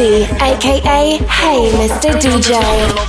Aka Hey Mr. DJ.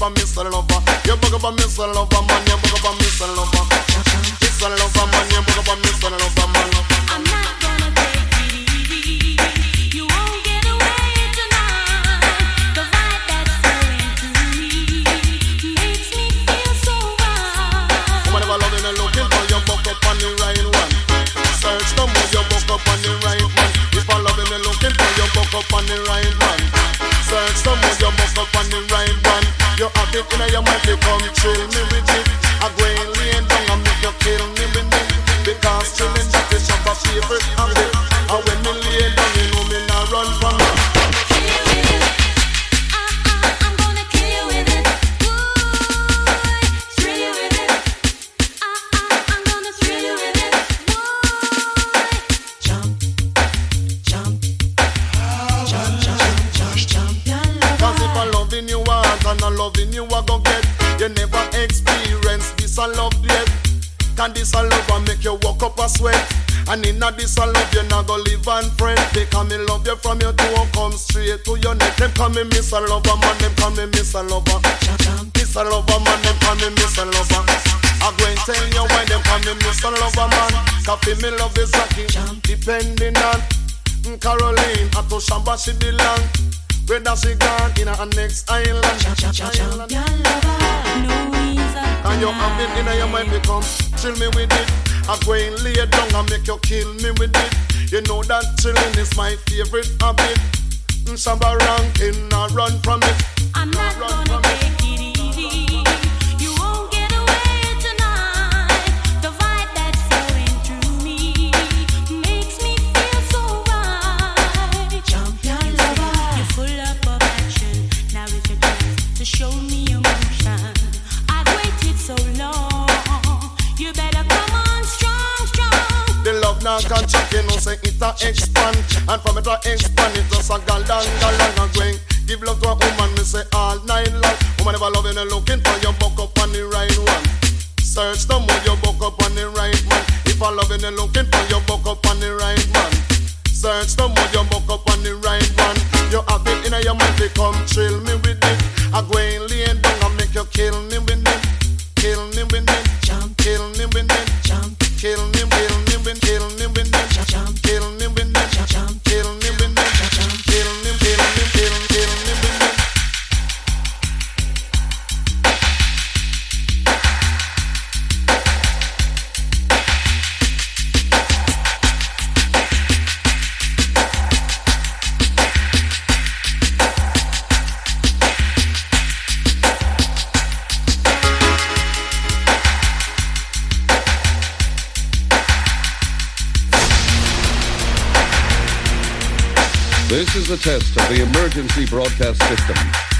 A man. You buck up a miss and love. You buck up a miss and love man. You buck up a miss and love a. Miss and love man. You buck up a miss and love man. I'm not gonna take it easy. You won't get away tonight. The vibe that's flowing through me makes me feel so right. Woman ever loving and looking for your buck up on the right one. Search the move your buck up on the right It in your mind come chill me with it. And in a this a love you not go live and friend Because me love you from your toe come straight to your neck. Them call me miss a lover man, them call me miss a lover. Miss a lover man, them call me miss a lover. I go and tell you why them call me miss a lover man. Cause me love is lucky, depending on Mm, Caroline, I to Shabba she belong. Whether she gone in her next island, island. Your lover, no ease up and you have it in your mind, become. Chill me with it. I go and lay down and make you kill me with it. You know that chilling is my favorite habit. Mm, Shabba ranking, I run from it. I'm not gonna take it easy. Can check, you know, say it a expand. And from it a expand, it just a gal down, gal down and going. Give love to a woman, me say all night long. Woman ever loving and looking for your buck up on the right one. Search the more your buck up on the right man. If I loving and looking for your buck up on the right man. Search the more your buck up on the right one. You have it in your mind, they come chill me with it. I go and lay down and make you kill me with it. Kill me with it. Jump, Kill me with it. jump, Kill me, kill me, kill me This is a test of the emergency broadcast system.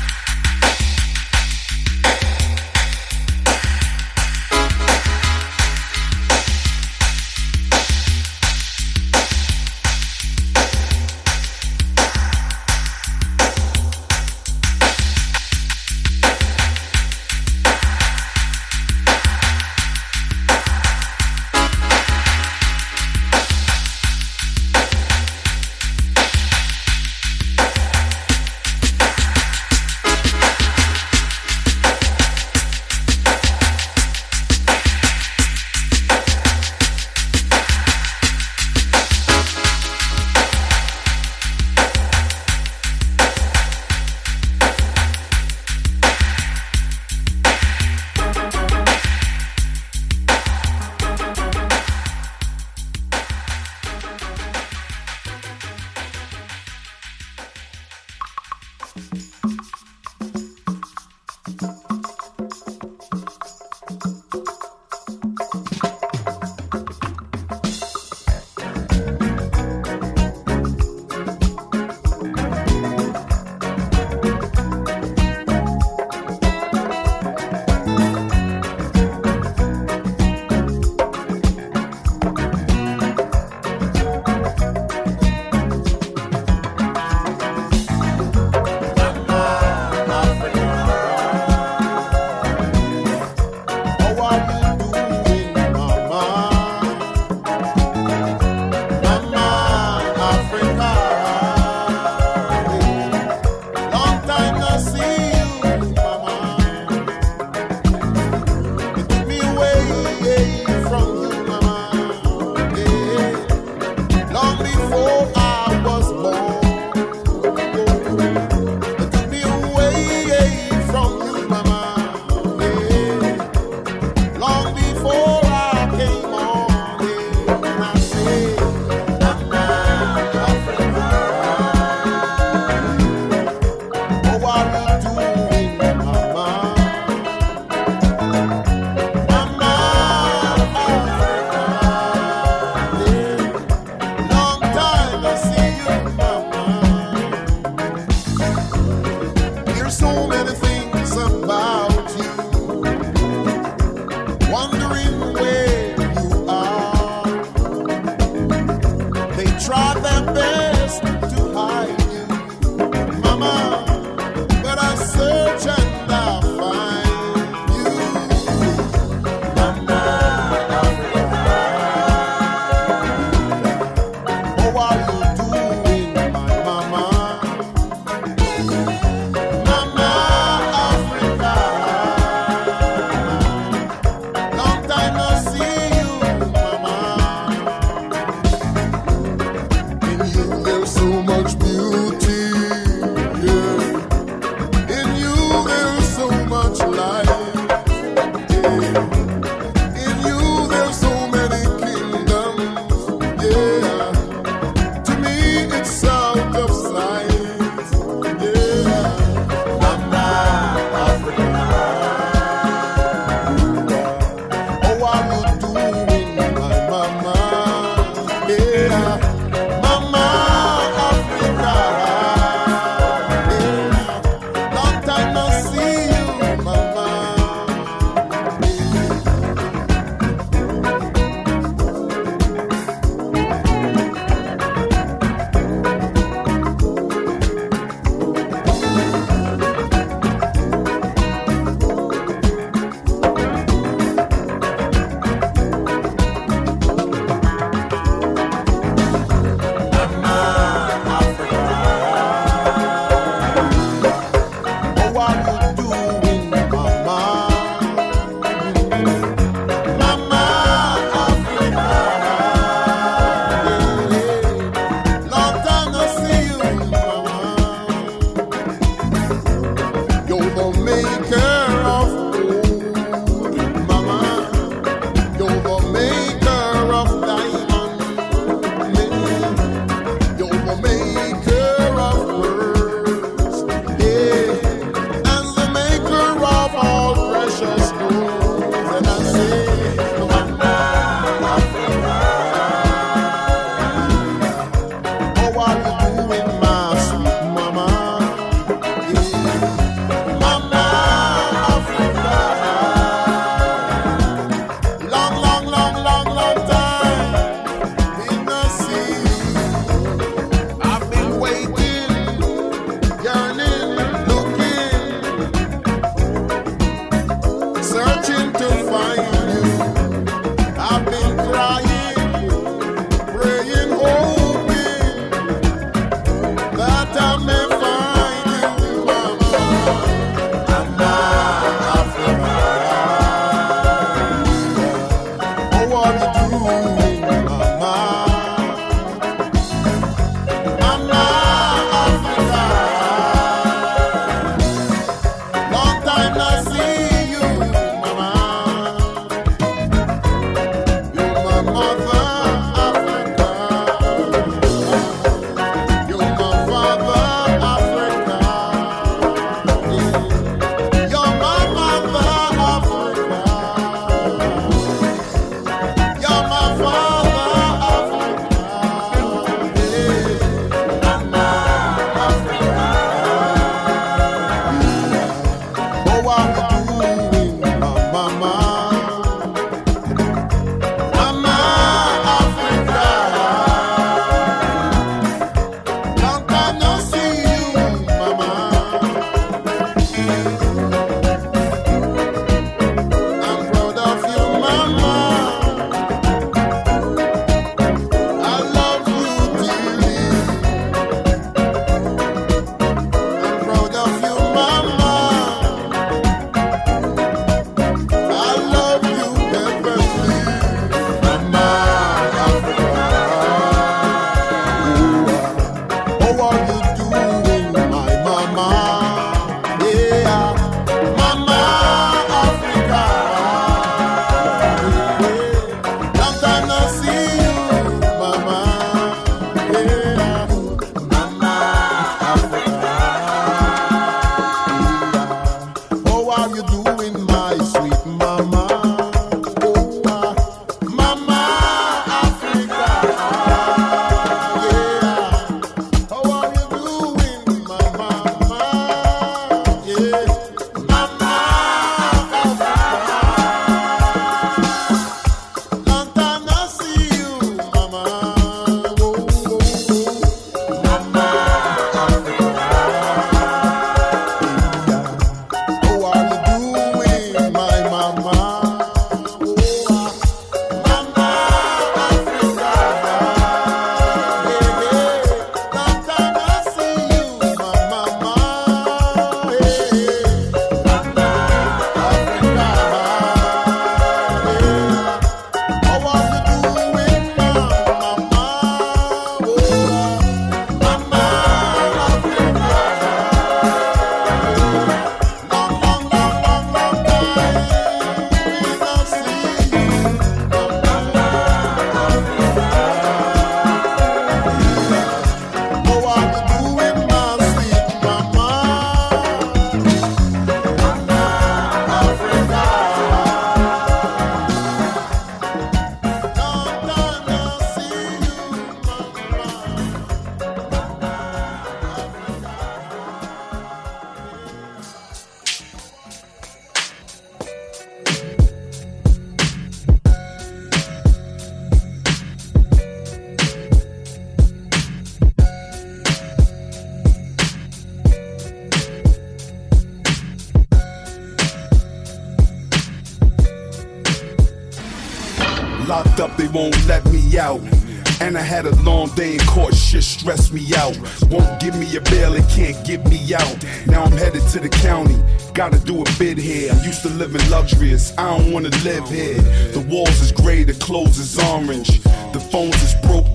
Gotta do a bid here. I'm used to living luxurious, I don't wanna live here. The walls is gray, the clothes is orange. The phones is broke,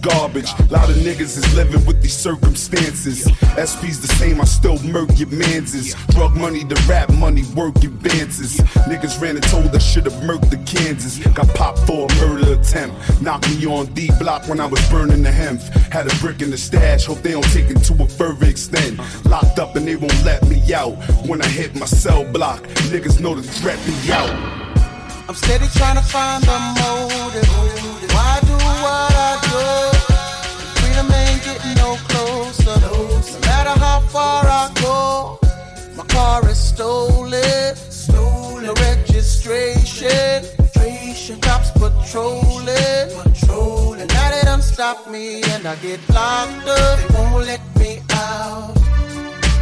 garbage. Lot of niggas is living with these circumstances. SP's the same, I still murk your manses. Drug money, the rap money, work advances. Niggas ran and told I should've murked the Kansas. Got popped for a murder attempt. Knocked me on D block when I was burning the hemp. Had a brick in the stash, hope they don't take it to a further extent. Locked up and they won't let me out. When I hit my cell block, niggas know to threat me out. I'm steady trying to find the motive. Why do what I do? Freedom ain't getting no closer. No matter how far I go, my car is stolen. Stolen. No registration. Cops patrolling. Patrolling. Now they done stop me and I get locked up. They won't let me out.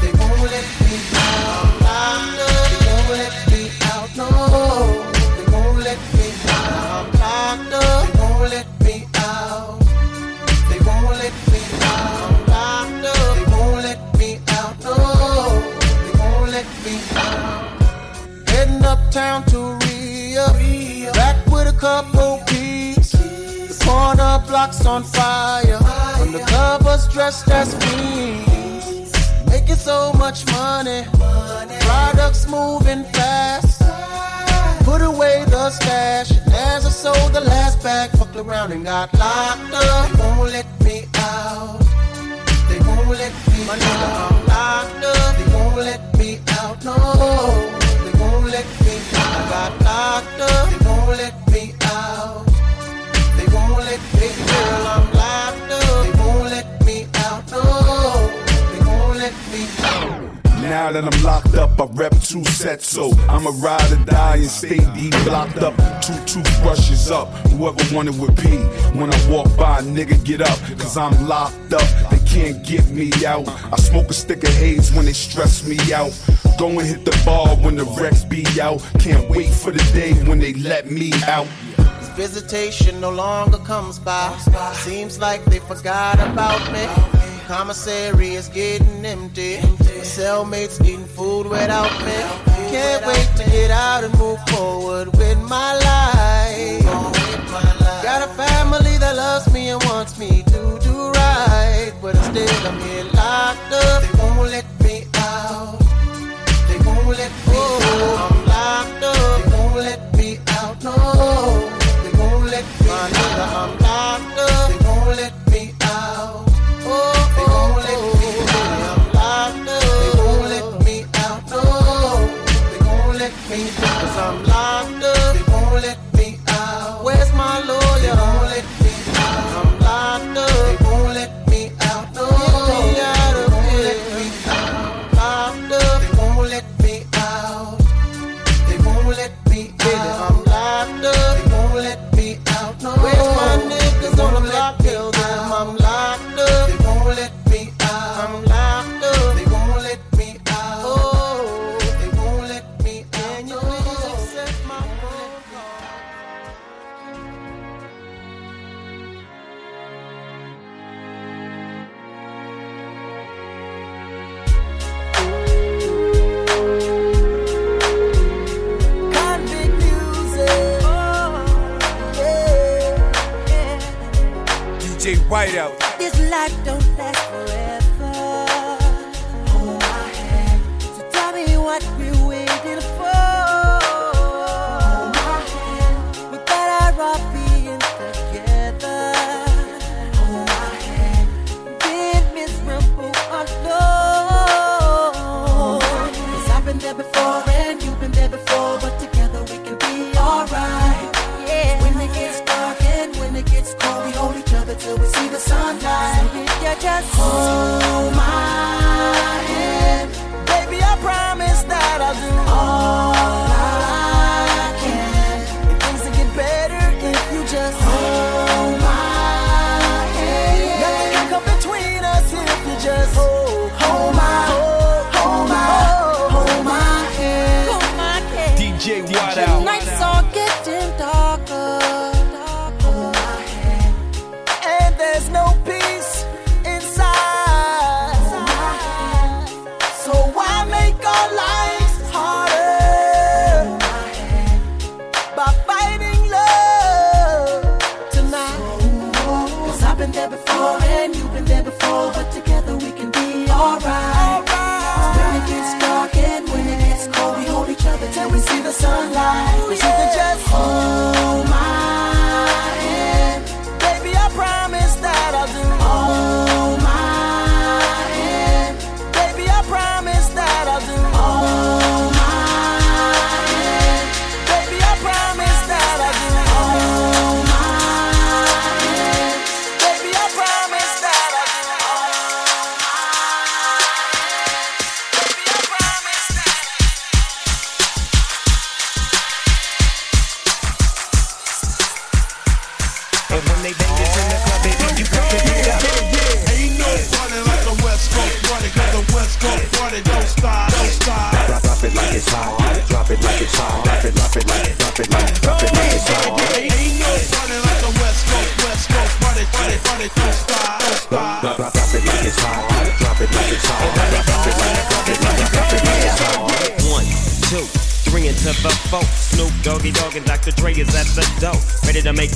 They won't let me out. Locked up. They won't let me out. No. They won't let me out. Locked up. They won't let me out. They won't let me out. Locked up. They won't let me out. No. They won't let me out. Heading uptown to Rio. Back with a couple keys. The corner blocks on fire. Undercovers dressed as fiends. Making so much money. Products moving fast. Put away the stash. And as I sold the last bag, fucked around and got locked up. They won't let me out. They won't let me My out. I'm locked up. They won't let me out. No. They won't let me out. I got locked up. They won't let me out. They won't let me girl. I'm Now that I'm locked up, I rep two sets, so I'ma ride or die and stay deep blocked up. Two toothbrushes up, whoever wanted with be. When I walk by, nigga, get up, cause I'm locked up. They can't get me out. I smoke a stick of haze when they stress me out. Go and hit the bar when the Rex be out. Can't wait for the day when they let me out. Visitation no longer comes by. Seems like they forgot about me. Commissary is getting empty. My cellmates eating food without me. Can't wait to get out and move forward with my life. Got a family that loves me and wants me to do right. But instead, I'm here locked up. They won't let me out. They won't let me out. I'm locked up. They won't let me out. No. They won't let me out. If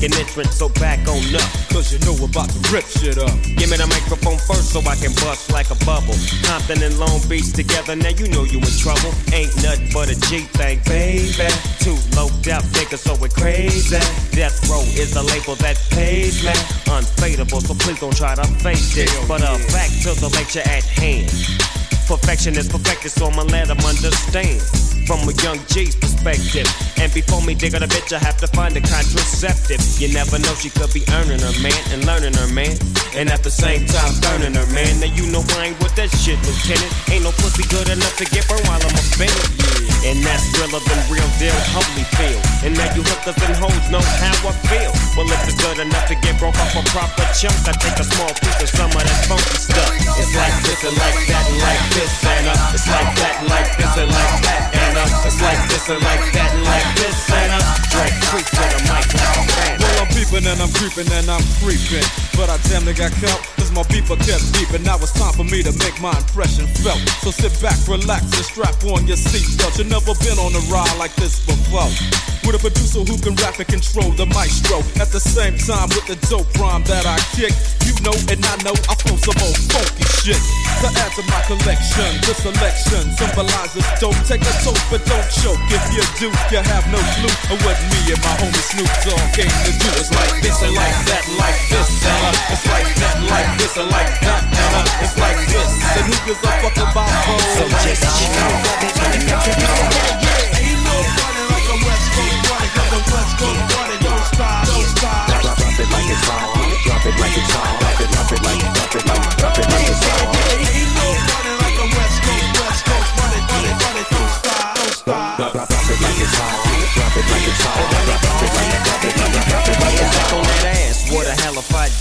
Ready to make an entrance, so back on up. Cause you know we're about to rip shit up. Give me the microphone first so I can bust like a bubble. Compton and Long Beach together, now you know you in trouble. Ain't nothing but a G thing, baby. Too low out niggas, so it crazy. Death Row is the label that pays me. Unfadable, so please don't try to face it. But uh, back to the lecture at hand. Perfection is perfected, so I'ma let 'em understand. From a young G's perspective. And before me dig on a bitch, I have to find a contraceptive. You never know, she could be earning her man and learning her man. And at the same time, burning her man. Now you know I ain't with that shit, Lieutenant. Ain't no pussy good enough to get burned while I'm a offended. And that's realer than real deal, holy feel. And now you hookers and hoes know how I feel. Well, if it's good enough to get broke off a proper chunk, I take a small piece of some of that funky stuff. It's like this and like that and like this and uh, it's like that and like this and like that and uh, it's like this and like that and like this and uh, Dre creep to the mic like fan. Well, I'm peeping and I'm creeping and I'm creeping. But I damn near got caught, cause my beeper kept beeping. Now it's time for me to make my impression felt. So sit back, relax, and strap on your seatbelt. You've never been on a ride like this before. With a producer who can rap and control the maestro. At the same time, with the dope rhyme that I kick. You know and I know I flow some old funky shit. To add to my collection, this selection symbolizes dope. Take a toke, but don't choke. If you do, you have no clue of what me and my homie Snoop Dogg came to do. It's like this and like that, like this and uh, it's like that, like this and like that and uh, it's like this. And who gives a fuck about both? So just. Ain't no motherfucker, what's going on? Don't stop, don't stop. Drop, drop it like it's hot. Drop it like it's hot. Drop it, drop it like, drop it like, drop it like it's hot. Drop it like it's hot. Drop it like it's hot. Drop it like, drop it like, drop it like, drop it like it's hot. On that ass, what the hell if I?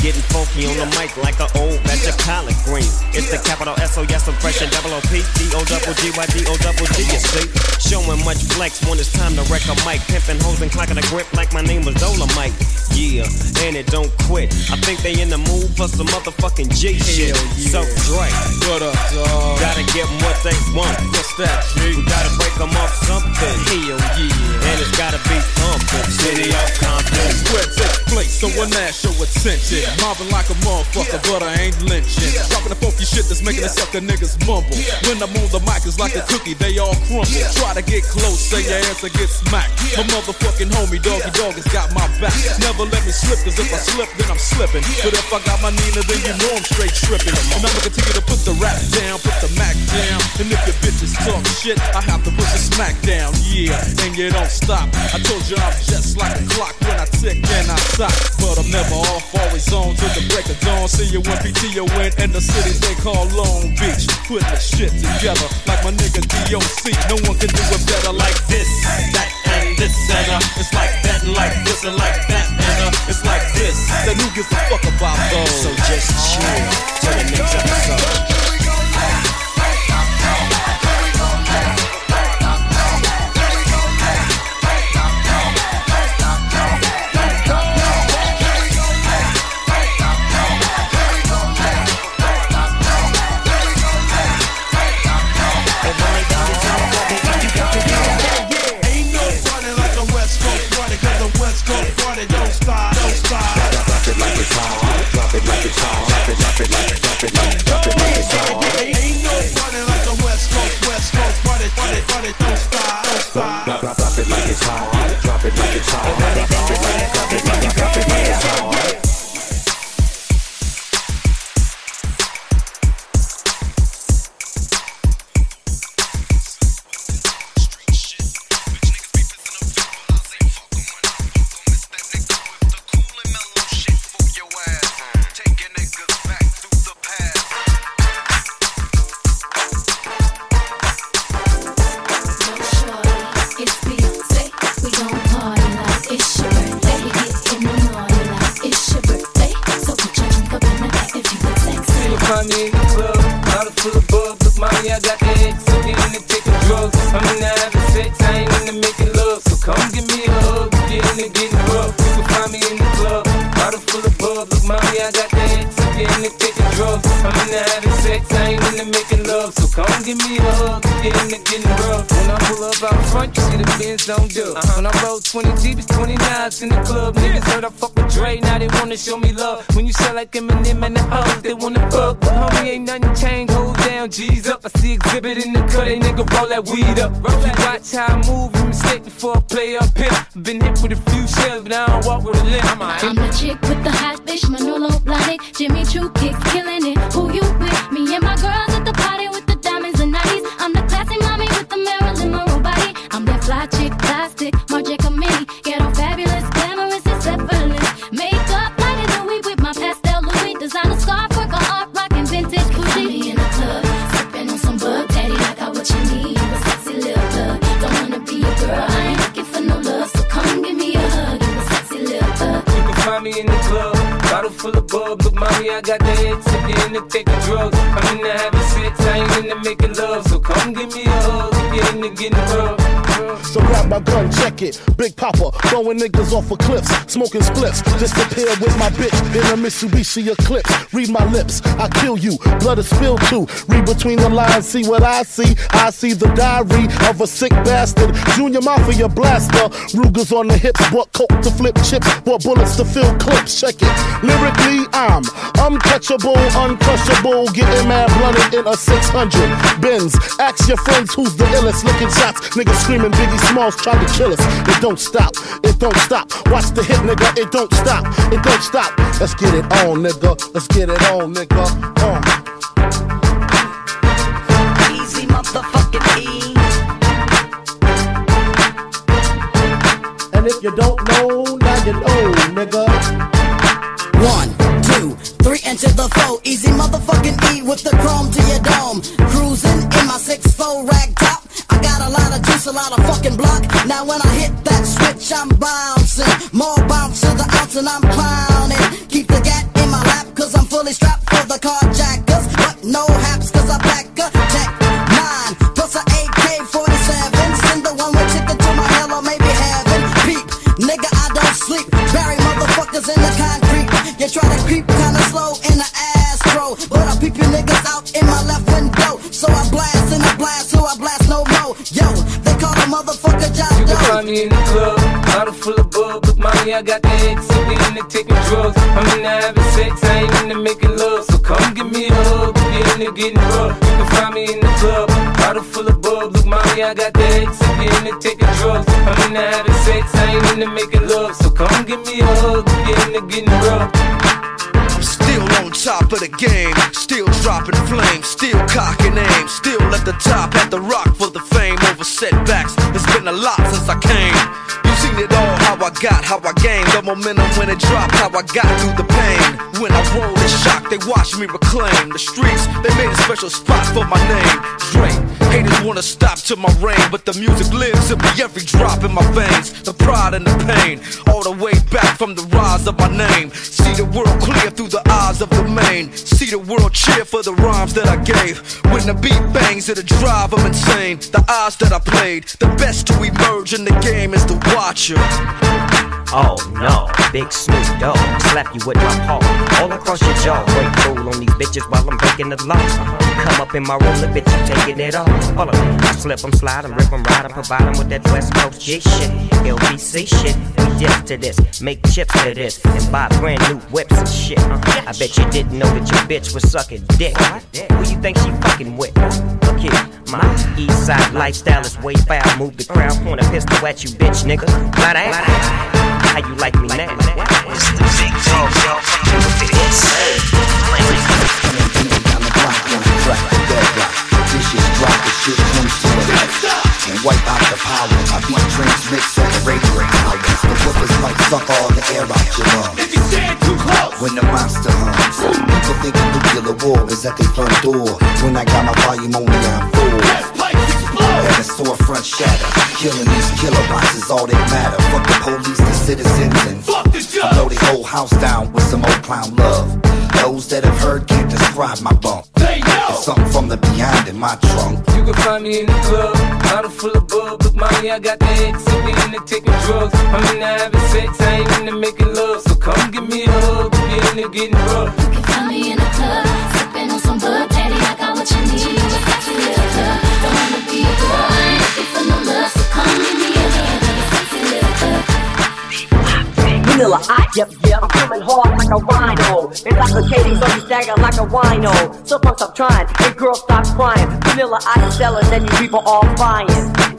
Getting funky on the mic like an old batch of collard greens. It's the capital S O S impression, double O P D O double G Y D O double G. You see, showing much flex when it's time to wreck a mic. Pimping hoes and clocking a grip like my name was Dolomite. Yeah, and it don't quit. I think they in the mood for some motherfucking G shit. So Dre, what up, dog? Gotta get 'em what they want. What's that, G? We gotta break 'em off something. Hell yeah. And it's gotta be pumping. City of Compton. Where it takes place, so when I show attention. Mobbing like a motherfucker, but I ain't lynching. Dropping the funky shit that's making the sucker niggas mumble. When I'm on the mic, it's like a cookie, they all crumble. Try to get close, say your ass will get smacked. My motherfucking homie, doggy dog, has got my back. Never let me slip, cause if I slip, then I'm slipping. But if I got my Nina, then you know I'm straight tripping. And I'ma continue to put the rap down, put the Mac down. And if your bitches talk shit, I have to put the smack down, yeah. And you don't stop. I told you I'm just like a clock when I tick and I stop. But I'm never off, always on till the break of dawn. See you when PTO in and the cities they call Long Beach. Putting the shit together like my nigga DOC. No one can do it better like this, that, and this, and uh. It's like that, and like this, and like that, and uh. It's like this. Then who gives a fuck about those? So just chill till the next episode. Drop it like it's hot. Drop it, drop it like, drop it like, drop it it's hot. Drop, drop, drop it like it's hot. Drop it. Drop, drop up. Big Poppa, throwing niggas off of cliffs, smoking spliffs. Disappear with my bitch in a Mitsubishi Eclipse. Read my lips, I kill you. Blood is spilled too. Read between the lines, see what I see. I see the diary of a sick bastard. Junior Mafia blaster. Rugers on the hips, bought coke to flip chips, bought bullets to fill clips. Check it. Lyrically, I'm uncatchable, uncrushable. Getting mad blunted in a 600 Benz. Ask your friends who's the illest. Licking shots, niggas screaming Biggie Smalls tried to kill us. It don't stop, it don't stop. Watch the hit, nigga, it don't stop, it don't stop. Let's get it on, nigga. Let's get it on, nigga. Uh. Eazy motherfucking E. And if you don't know, now you know, nigga. Into the four. Eazy motherfucking E with the chrome to your dome. Cruising in my six four rag top. I got a lot of juice, a lot of fucking block. Now when I hit that switch, I'm bouncing. More bounce to the ounce and I'm clowning. Me in the club, bottle full of bub. Look, mommy, I got the so we into taking drugs. I'm into having sex, I ain't into making love. So come give me a hug, if you're into getting rough. You can find me in the club, bottle full of bub. Look, mommy, I got the so we into taking drugs. I'm into having sex, I ain't into making love. So come give me a hug, if you're into getting rough. Top of the game, still dropping flames, still cocking aim, still at the top, at the rock for the fame over setbacks. It's been a lot since I came. You seen it all, how I got, how I gained the momentum when it dropped, how I got through the pain. When I roll and shock, they watch me reclaim the streets. They made a special spot for my name, Drake. Haters wanna stop to my reign, but the music lives in me, every drop in my veins. The pride and the pain, all the way back from the rise of my name. See the world clear through the eyes of the main. See the world cheer for the rhymes that I gave. When the beat bangs, it'll drive them insane. The odds that I played, the best to emerge in the game is the watcher. Oh no, big Snoop Dogg, slap you with my paw, all across your jaw. Break rule on these bitches while I'm breaking the law. Come up in my room, the bitch, you taking it off. Hold on, I slip 'em, slide 'em, rip 'em, ride 'em, provide 'em with that West Coast G shit. LBC shit, we diss to this, make chips to this, and buy brand new whips and shit. Uh, I bet you didn't know that your bitch was sucking dick. Who you think she fucking with? Look here, my east side lifestyle is way foul. Move the crowd, point a pistol at you, bitch, nigga. Flat ass. How you like me now? It's the big dog, drop the shit comes to a And wipe out the power. I beat transmits on the radio hours. The whippers might suck all the air out your lungs. If you stand too close. When the monster hums. People think a nuclear war is at their front door. When I got my volume on full. And the storefront shatter. Killing these killer bots is all that matter. Fuck the police, the citizens, and fuck this I blow the whole house down with some old clown love. Those that have heard can't describe my bump. They know. It's something from the behind in my trunk. You can find me in the club, bottle full of bub. Look, mommy, I got the X, so we into taking drugs. I'm into having sex, I ain't into making love. So come give me a hug, if you're into getting rough. You can find me in the club, sipping on some bud, daddy. I got what you need. Vanilla ice, yep, yep. I'm coming hard like a rhino. Intoxicating, so you stagger like a wino. So punks stop trying, and girls stop crying. Vanilla ice selling, and you people all buying.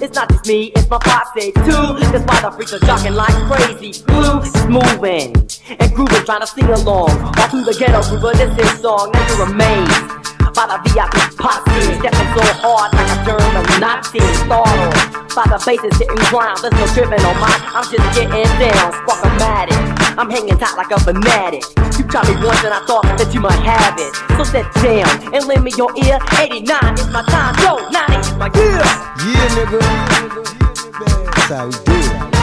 It's not just me, it's my pop stage too. That's why the freaks are jocking like crazy. Blue is moving and grooving, trying to sing along. All through the ghetto, groove this is song. Now you're amazed by the VIP pop scene. Stepping so hard like a German Nazi. Startled by the bases hitting ground. There's no tripping on mine. I'm just getting down, sparkomatic. I'm hanging tight like a fanatic. You tried me once and I thought that you might have it. So sit down and lend me your ear. 89 is my time. Yo, 90 is my year. Yeah, nigga. That's how we do it.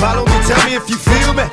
Follow me, tell me if you feel me.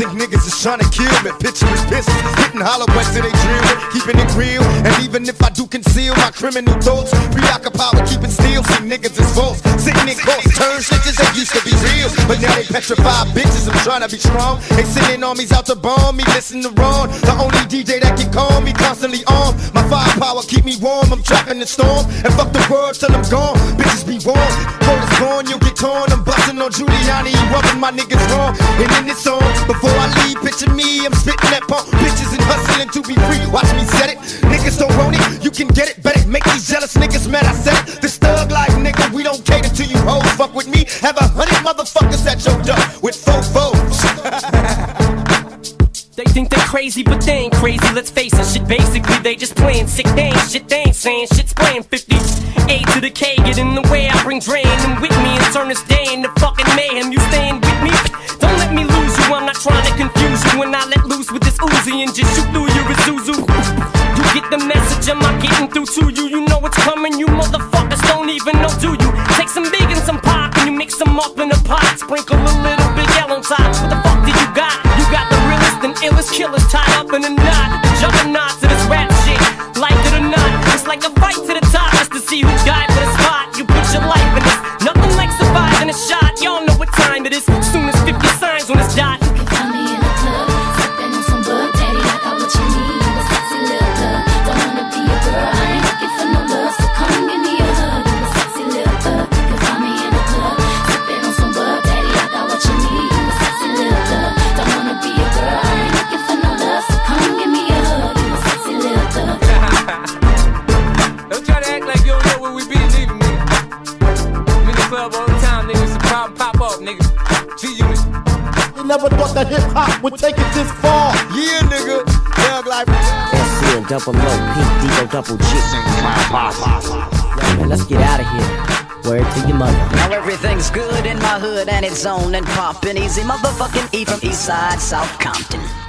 Think niggas is trying to kill me. Picture is pistols, hitting hollow points till they drill. Keeping it real, and even if I do conceal my criminal thoughts, preoccupied with keeping still. See niggas is false, sitting in courts, turn snitches that used to be real, but now they petrified bitches. I'm trying to be strong. They sending armies out to bomb me. Listen to Ron, the only DJ that can calm me, constantly armed. My firepower keep me warm. I'm trapping the storm, and fuck the world till I'm gone. Bitches be warm, word is born, you'll get torn. I'm busting on Giuliani, rubbing my niggas wrong. And in this song, before I leave, picture me, I'm spitting that pump. Bitches and hustling to be free. Watch me set it. Niggas don't want it, you can get it. Better make these jealous niggas mad. I said it. This thug life, nigga, we don't cater to you hoes. Fuck with me, have a hundred motherfuckers at your door with four foes. They think they crazy, but they ain't crazy. Let's face it, shit. Basically, they just playing sick. They shit. They ain't saying shit's playing 50. A to the K, get in the way. I bring drain them with me and turn this day into fucking mayhem. You staying with me? Don't let me lose you. I'm not trying to confuse you. When I let loose with this Uzi and just shoot through your Isuzu. Get the message, am I getting through to you? You know it's coming, you motherfuckers don't even know, do you? Take some big and some pop, and you mix them up in a pot. Sprinkle a little bit yellow on top. What the fuck do you got? You got the realest and illest killers tied up in a knot. Juggernauts to this rap shit, like it or not. It's like a fight to the top, just to see who died for the spot. You put your life in this, nothing like surviving a shot. Y'all know what time it is, soon as 50 signs on this dot. never thought that hip hop would take it this far. Yeah, nigga. Young life. And double O, P, D, O, double G. My man, let's get out of here. Word to your mother. Now everything's good in my hood and it's on and poppin' Eazy. motherfucking E from East Side, South Compton.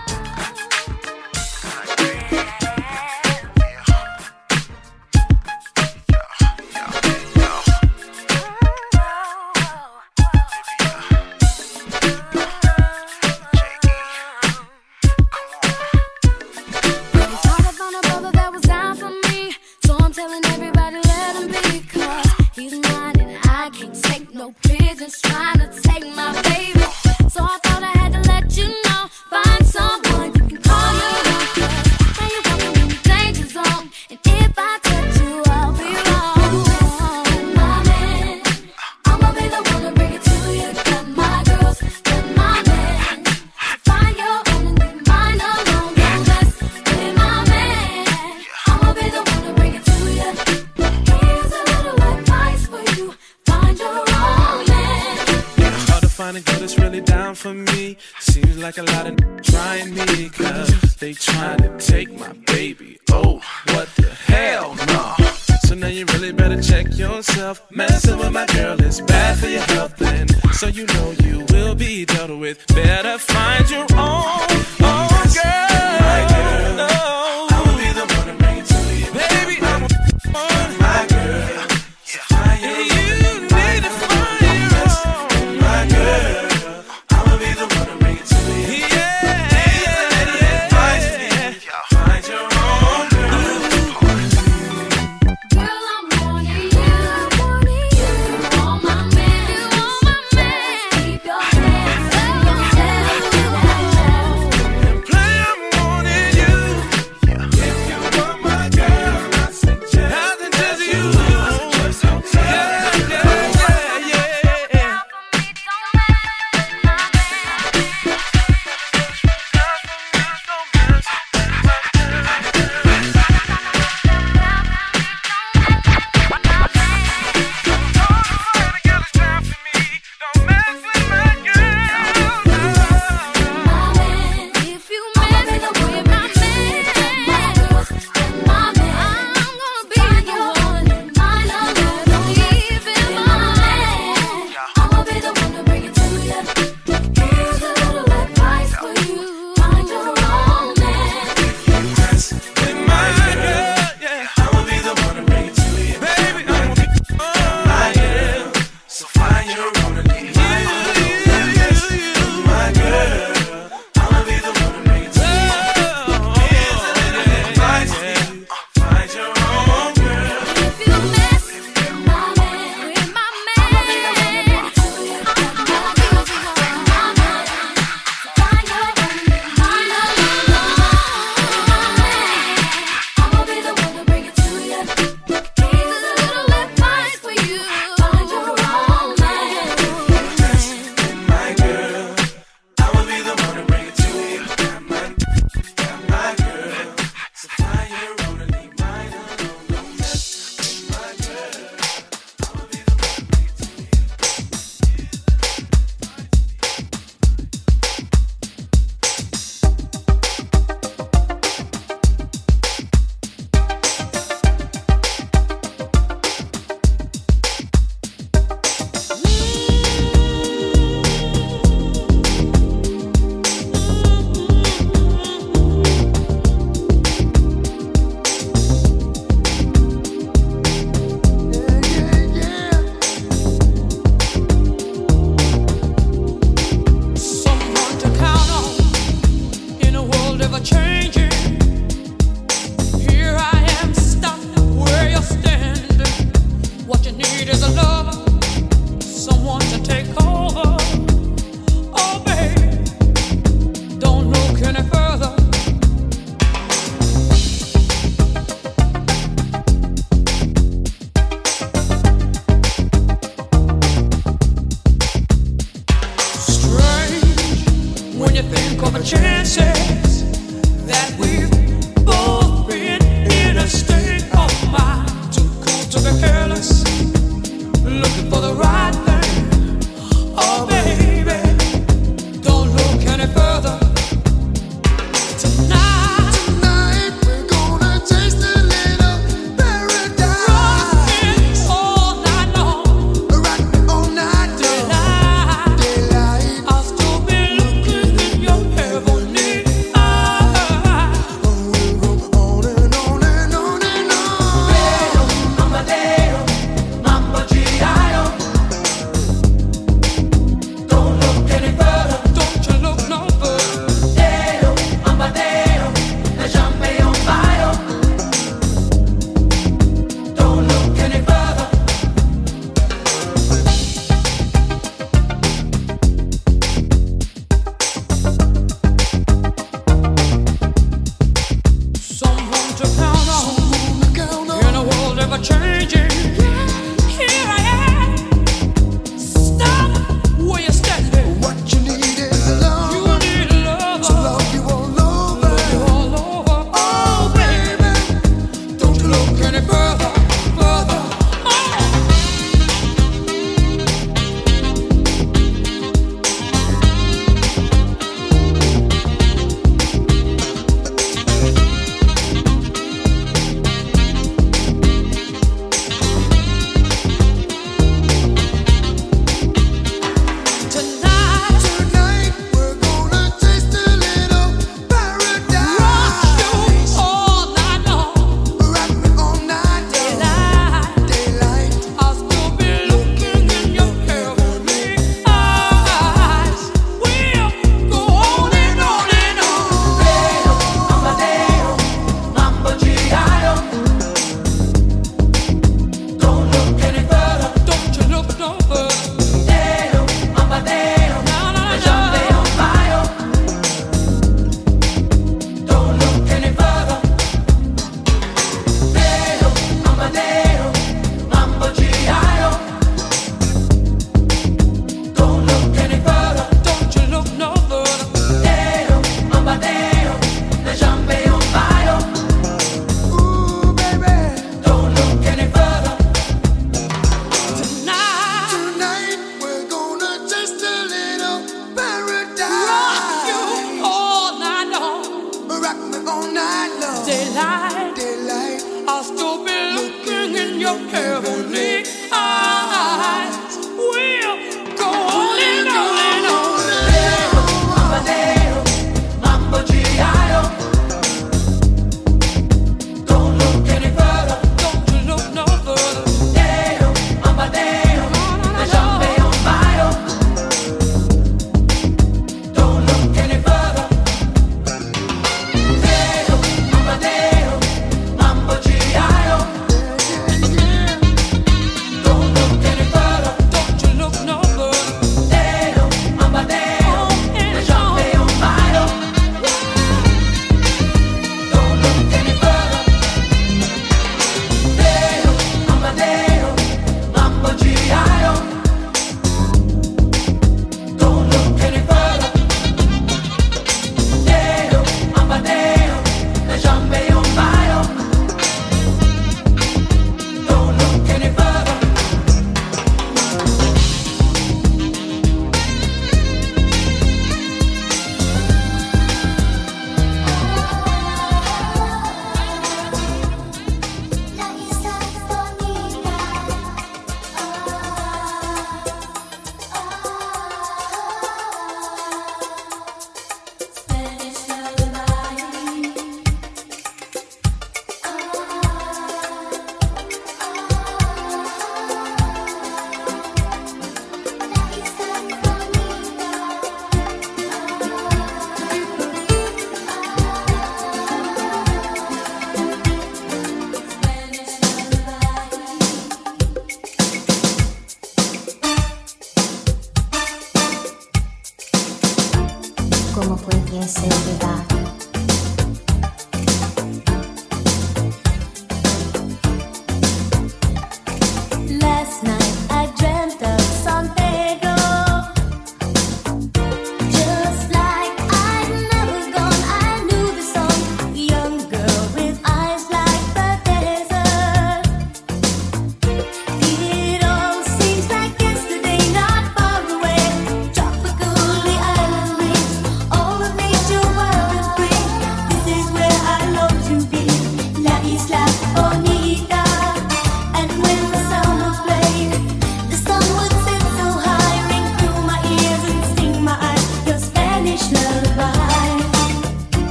yourself. Messing with my girl is bad for your health, and so you know you will be dealt with better.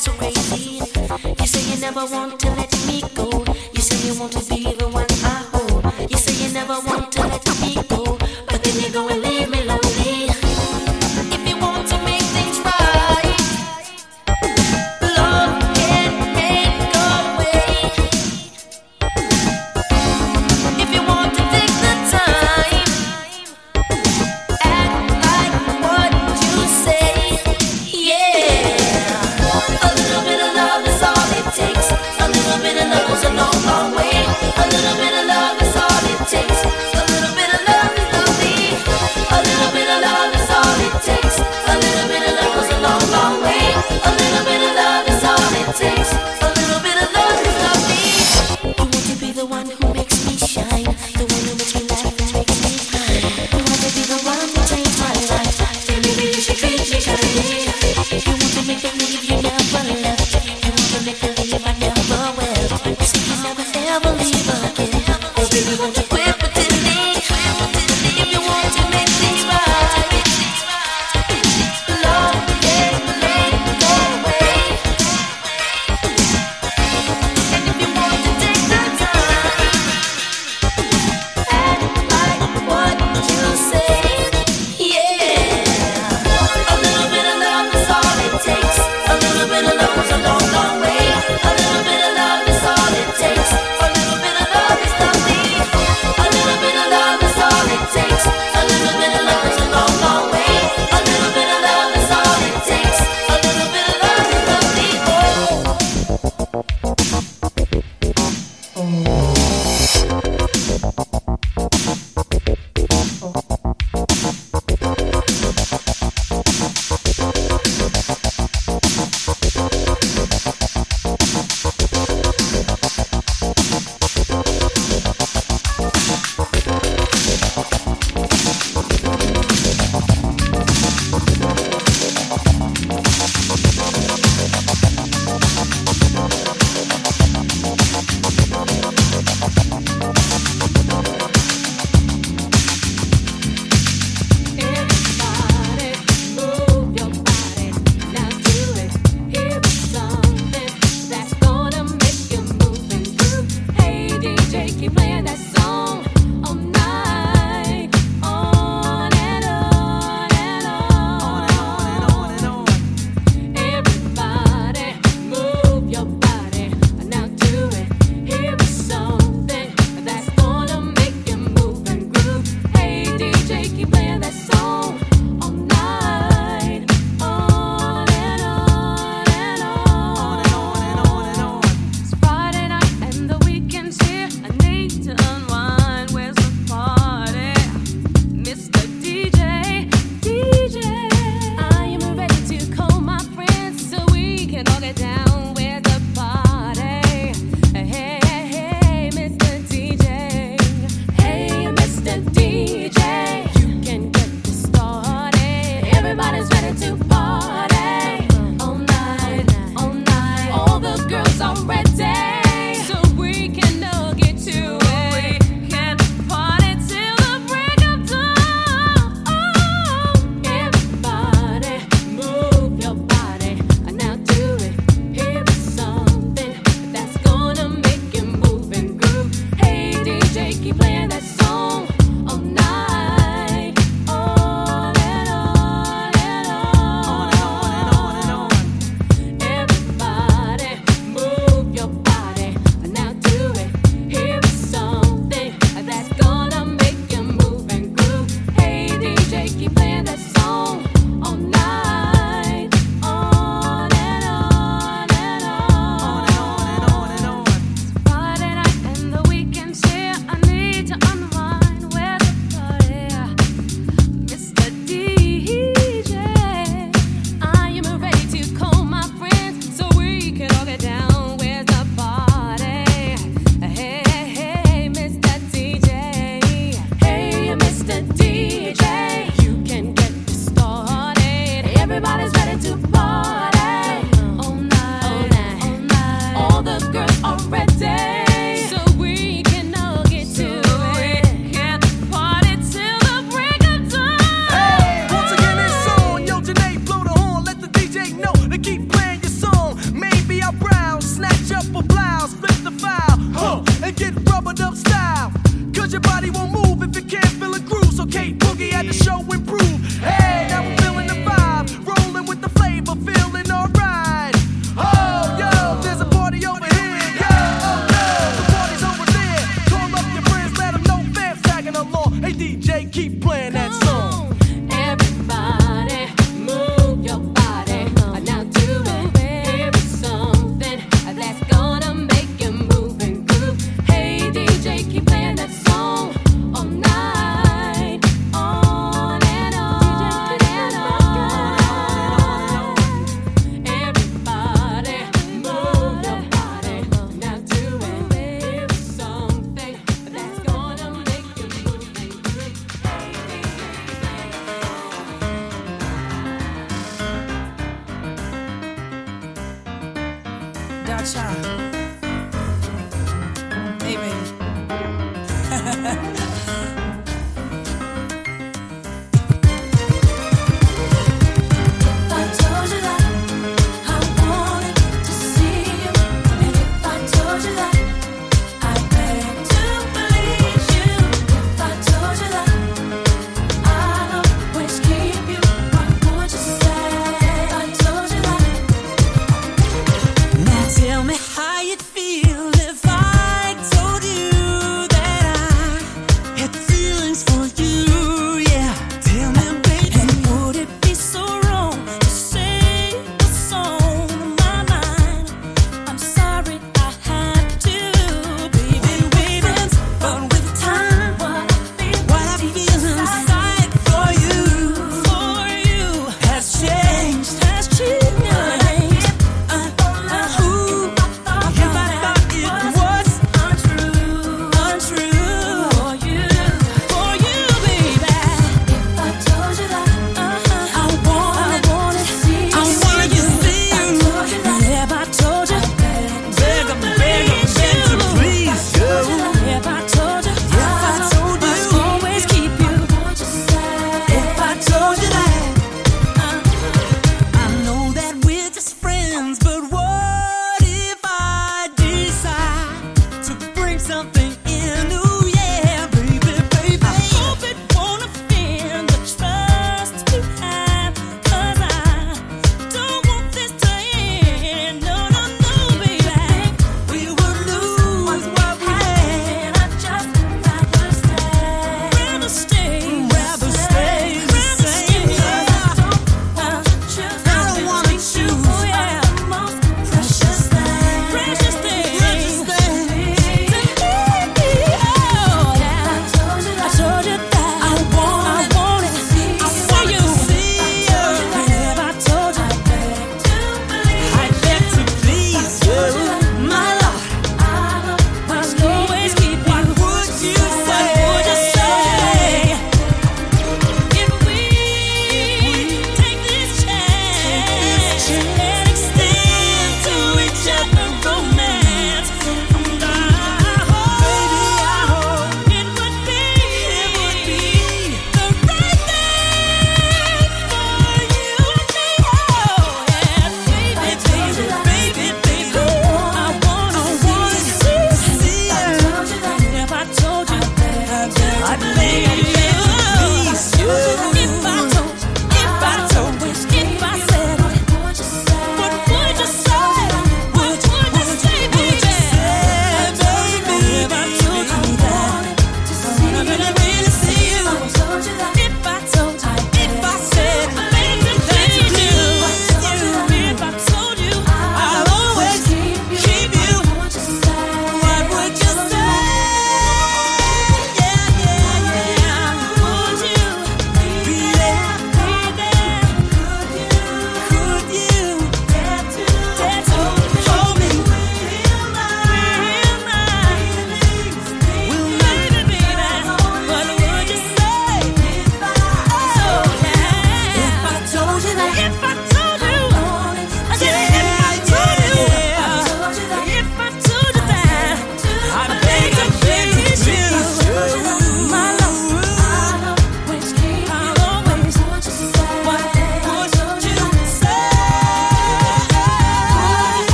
so crazy. You say you never want to let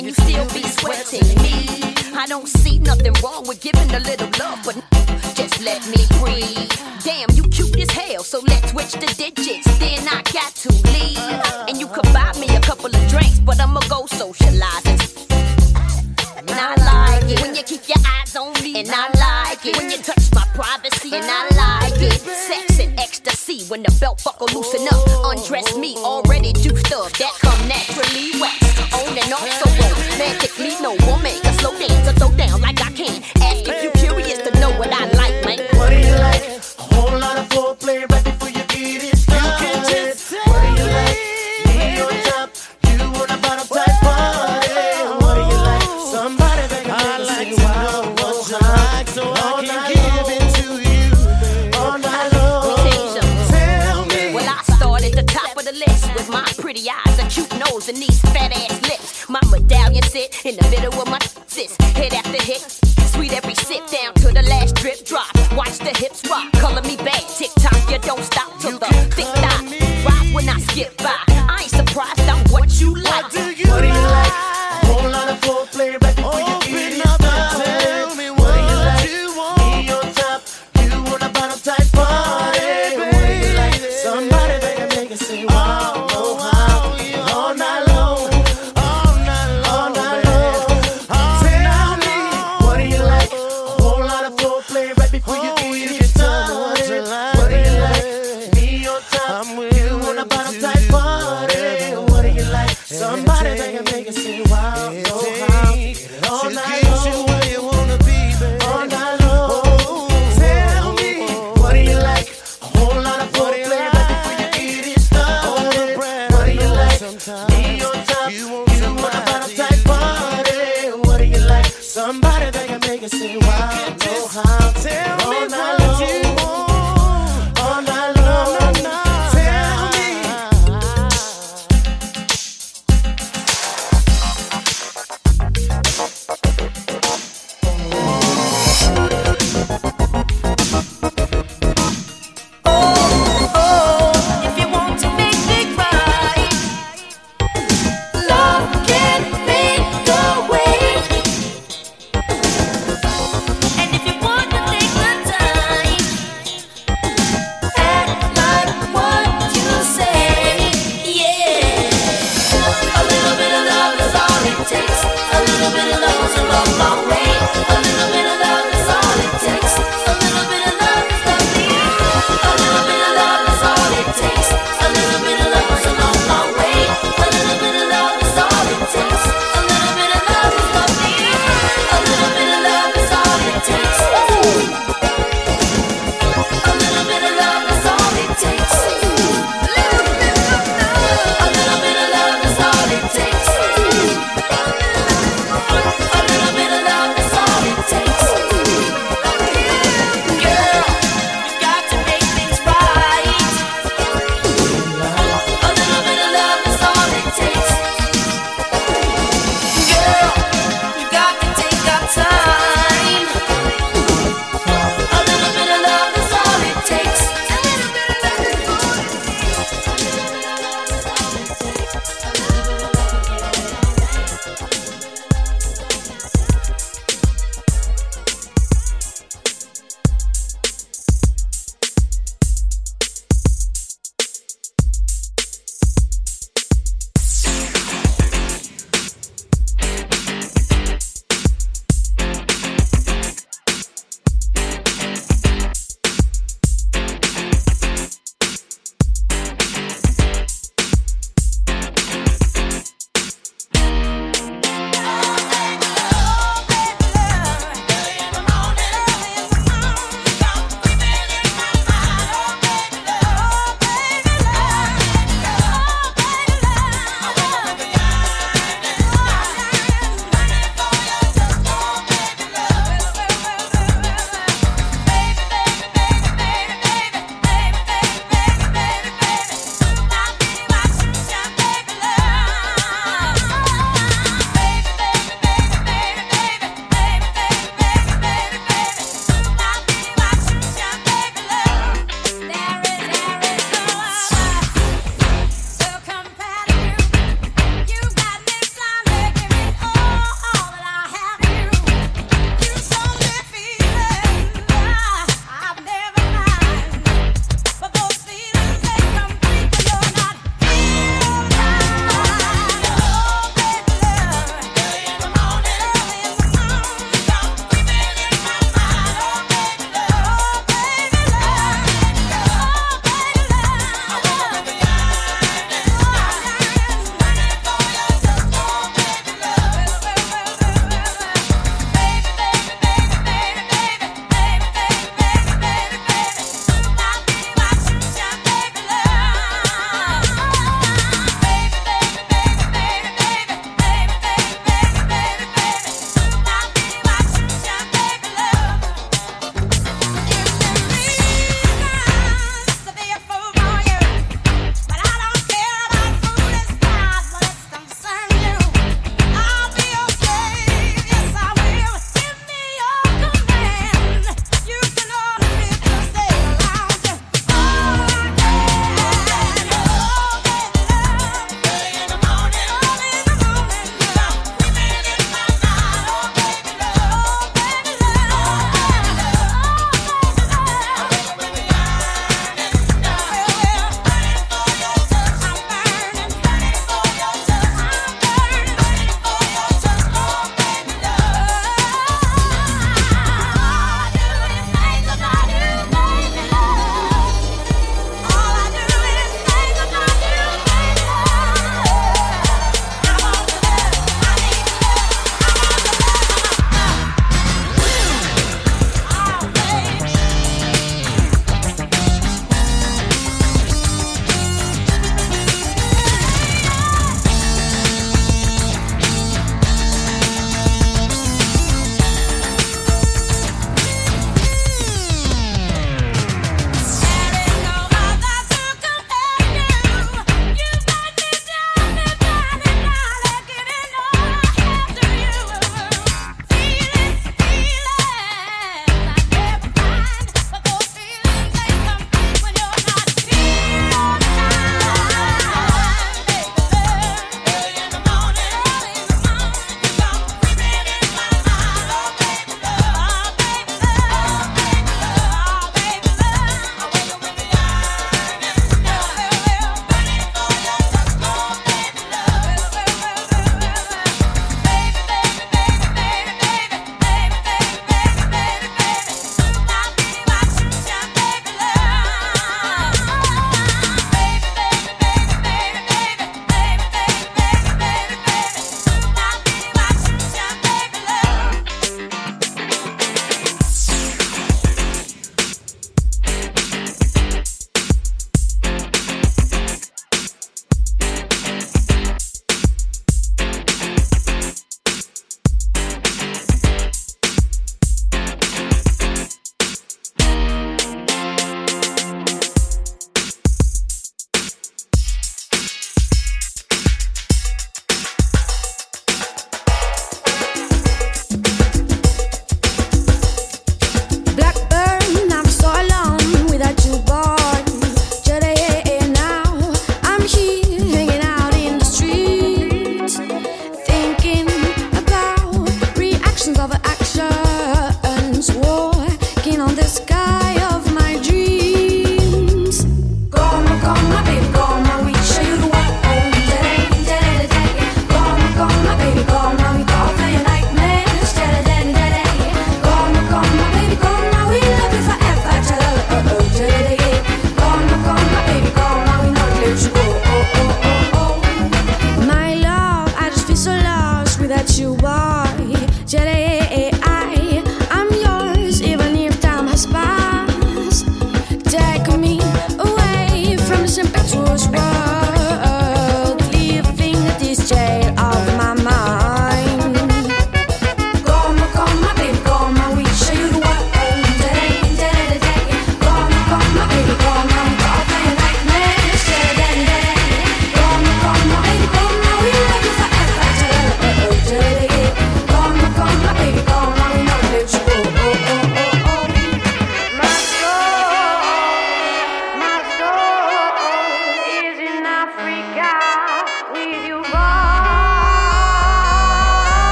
and you still be sweating me. I don't see nothing wrong with giving a little love, but just let me breathe. Damn, you cute as hell, so let's switch the digits. Then I got to leave, and you could buy me a couple of drinks, but I'ma go socializing. And I like it when you keep your eyes on me. And I like it when you touch my privacy. And I like it. Sex and ecstasy when the belt buckle loosen up. Undress me already juiced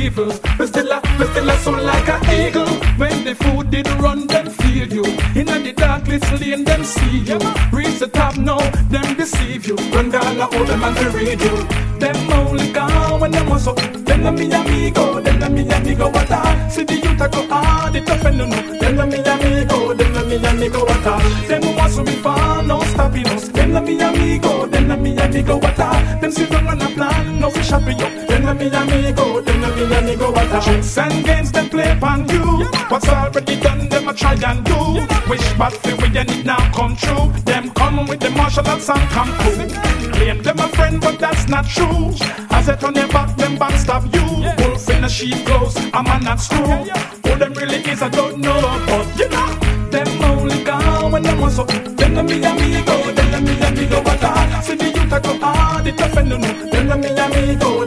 the weevil. But still, a- but still a sound like an eagle. When the food did run, them feel you. In the darkest lane, them see you. Reach the top now, them deceive you. Run down all them and to read you. Them only gone when them was up. Them the me amigo, them the me amigo what all. See the youth a go hard, it tough and no no. Them the me amigo, them the me amigo what all. Them wants to be fun, no stopping us. Them the me amigo, them the me amigo what all. Them see them on a plan, no fish up. Them the me amigo, Tricks and games them play upon you. What's already done, them a try and do. Wish bad for we and it now come true. Them come with the martial arts and come cool. Claim them a friend, but that's not true. As it on their back, them backstab you. Wolf in a sheep clothes, a man not screw. Who them really is, I don't know, but you know. Them only gone when them was up. Them the me amigo, them the me amigo what all. See the youth a go hard, it no no. Them the me amigo,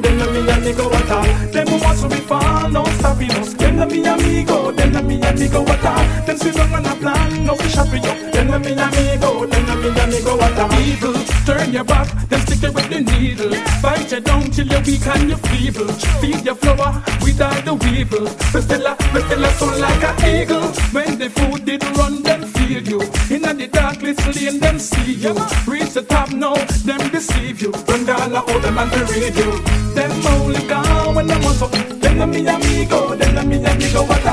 what all. Them see them on a plan, no fish happy you. Them the me amigo, them the me amigo all. Evil, turn your back, then stick it with the needle. Fight you down till you're weak and you're feeble. Feed your flower without the weevil. But still, a- but still a like an eagle. When the food did run, them feel you. In the darkest lane, them see you. Reach the top now, them deceive you. Run down all them and read you. Them only gone when them was up. Them the me amigo, them the me amigo what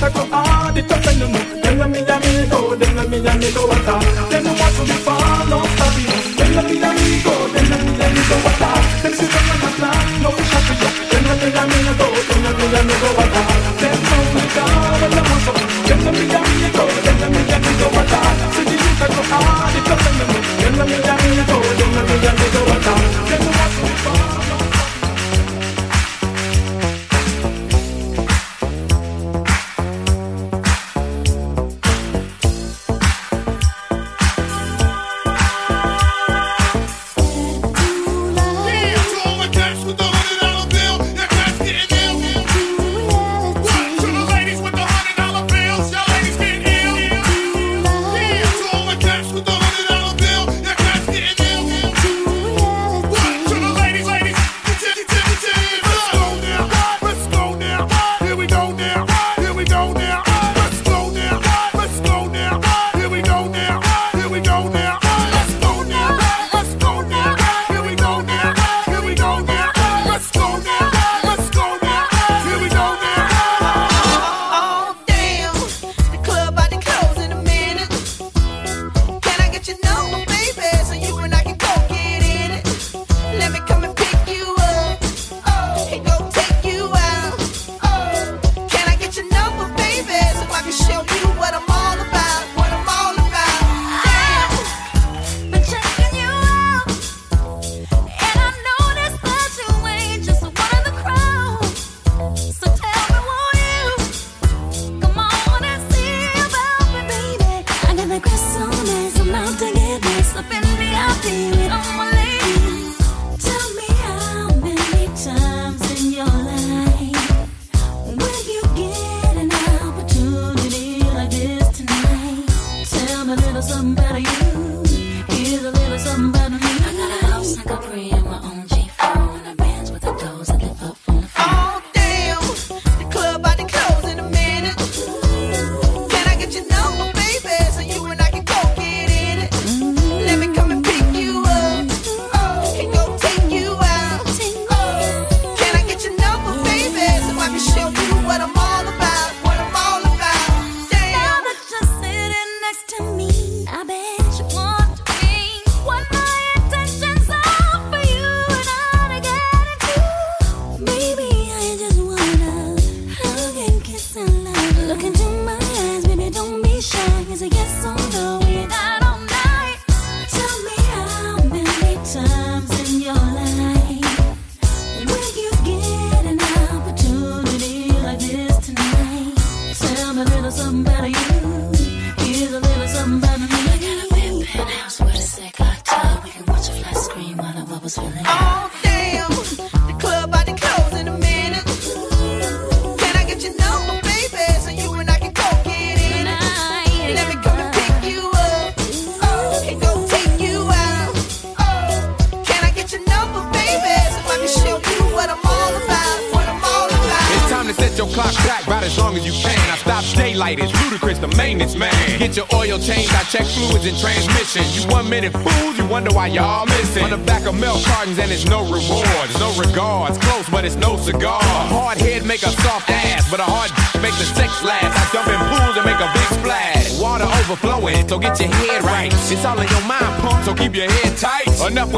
youth a go tough and no no. Them the me amigo, them the me amigo what all. Them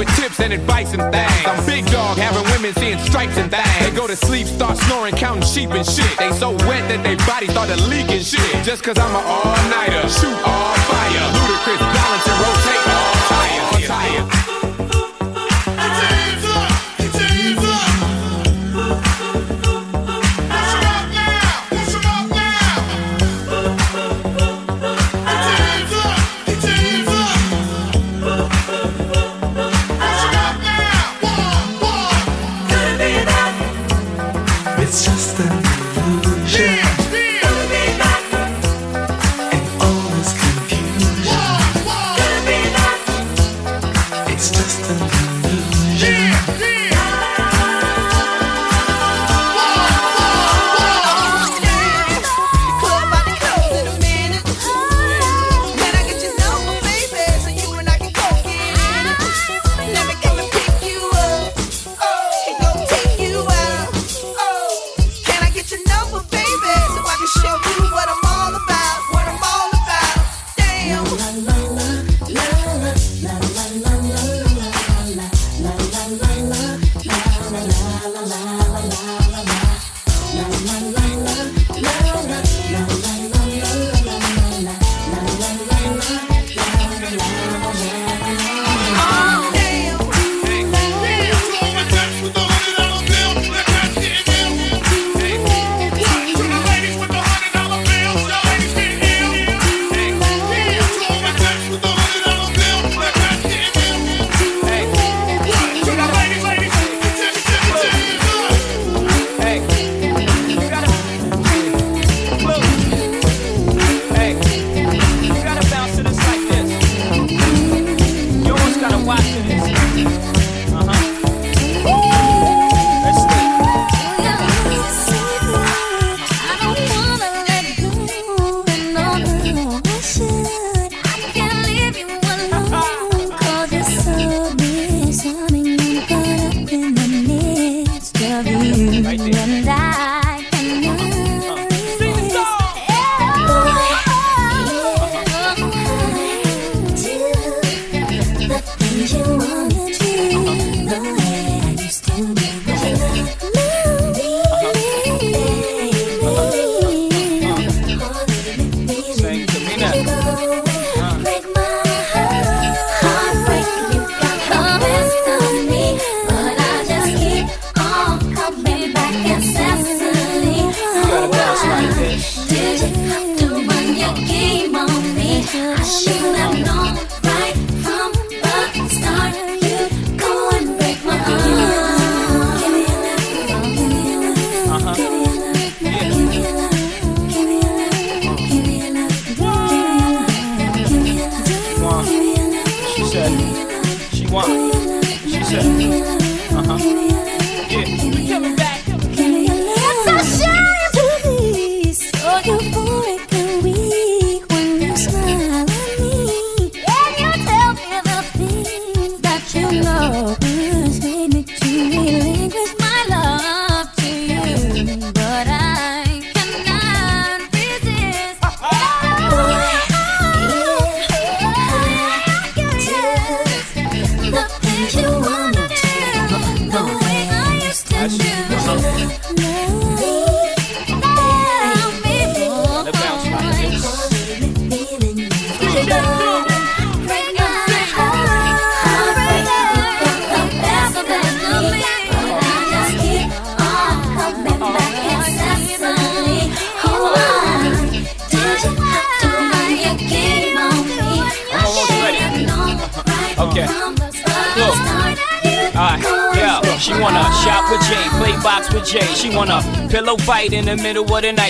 with tips and advice and things. I'm big dog, having women seeing stripes and things. They go to sleep, start snoring, counting sheep and shit. They so wet that their bodies started leaking shit. Just cause I'm an all-nighter, shoot all fire. Ludicrous balance and rotate.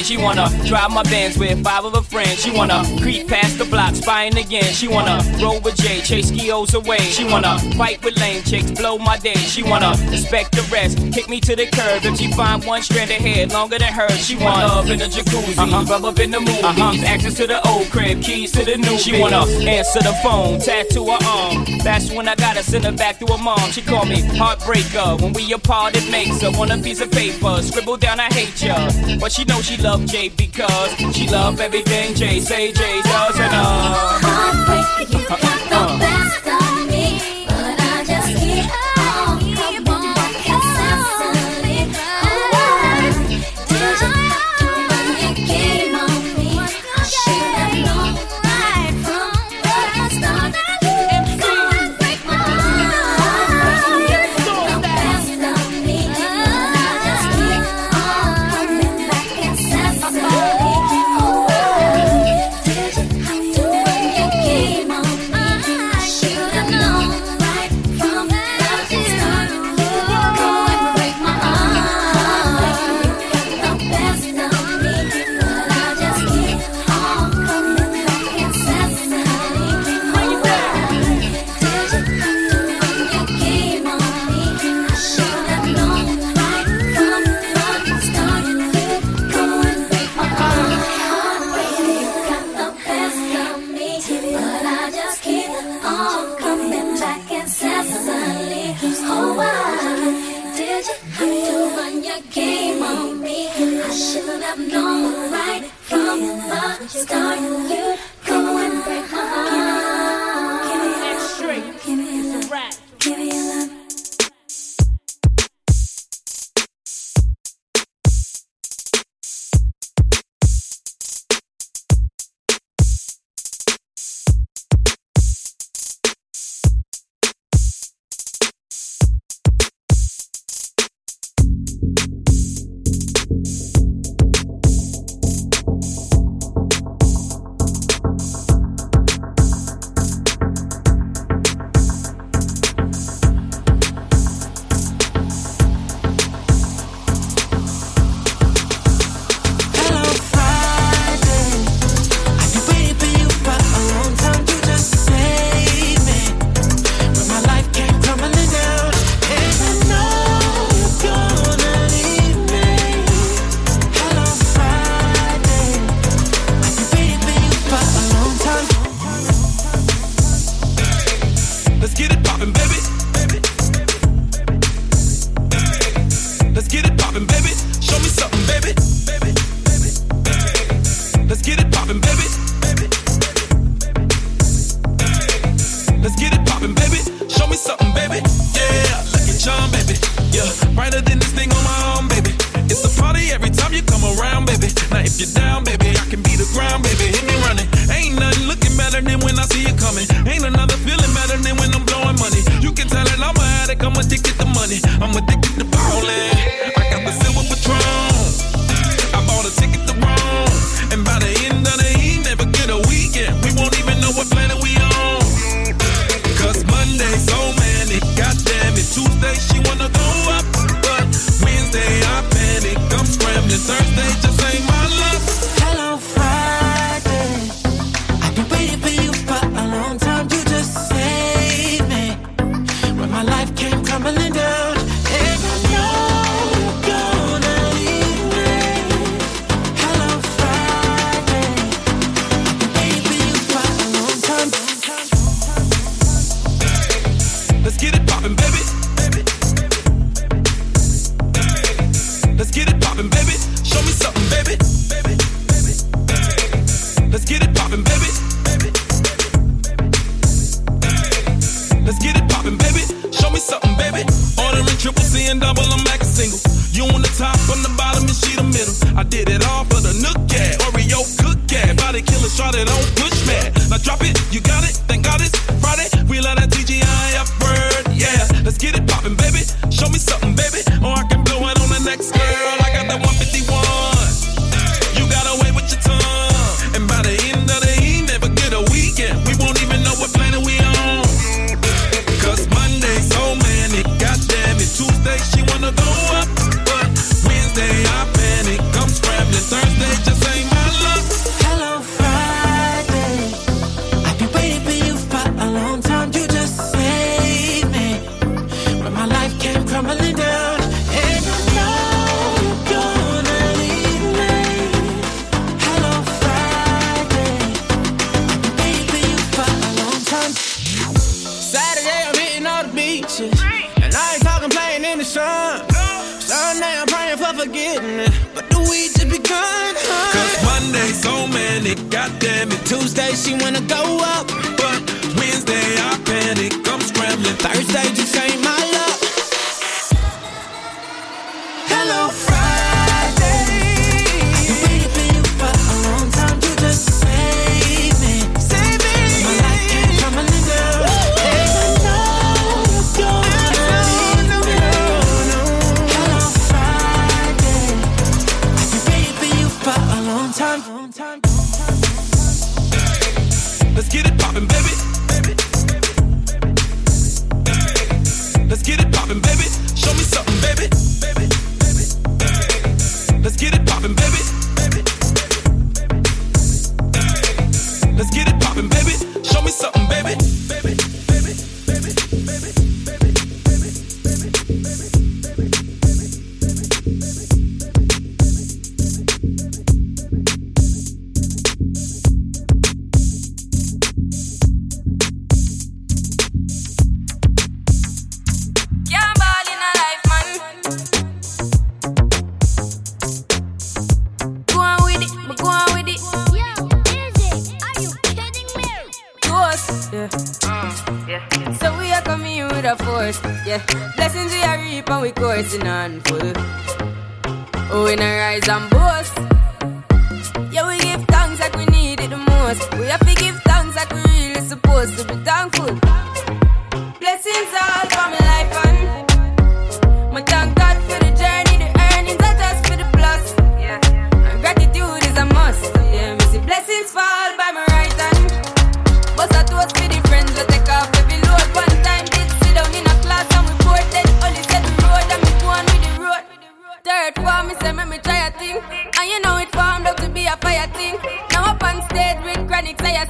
She wanna drive my Benz with five of her friends. She wanna creep past the block, spying again. She wanna roll with Jay, chase skios away. She wanna fight with lame chicks, blow my day. She wanna respect the rest, kick me to the curb. If she find one strand of hair longer than hers, she wanna love in the jacuzzi, uh-huh. rub up in the movies, uh-huh. access to the old crib, keys to the new. She wanna answer the phone, tattoo her arm. That's when I gotta send her back to her mom. She call me heartbreaker when we apart. It makes her on a piece of paper, scribble down I hate ya, but she know she love JB Cause she love everything Jay, say Jay does and uh. uh, uh. Heartbreak. my style. You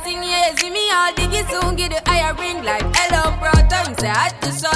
Sing yeah, see me all diggy soon, get the higher ring like hello, brother. Him say hot to so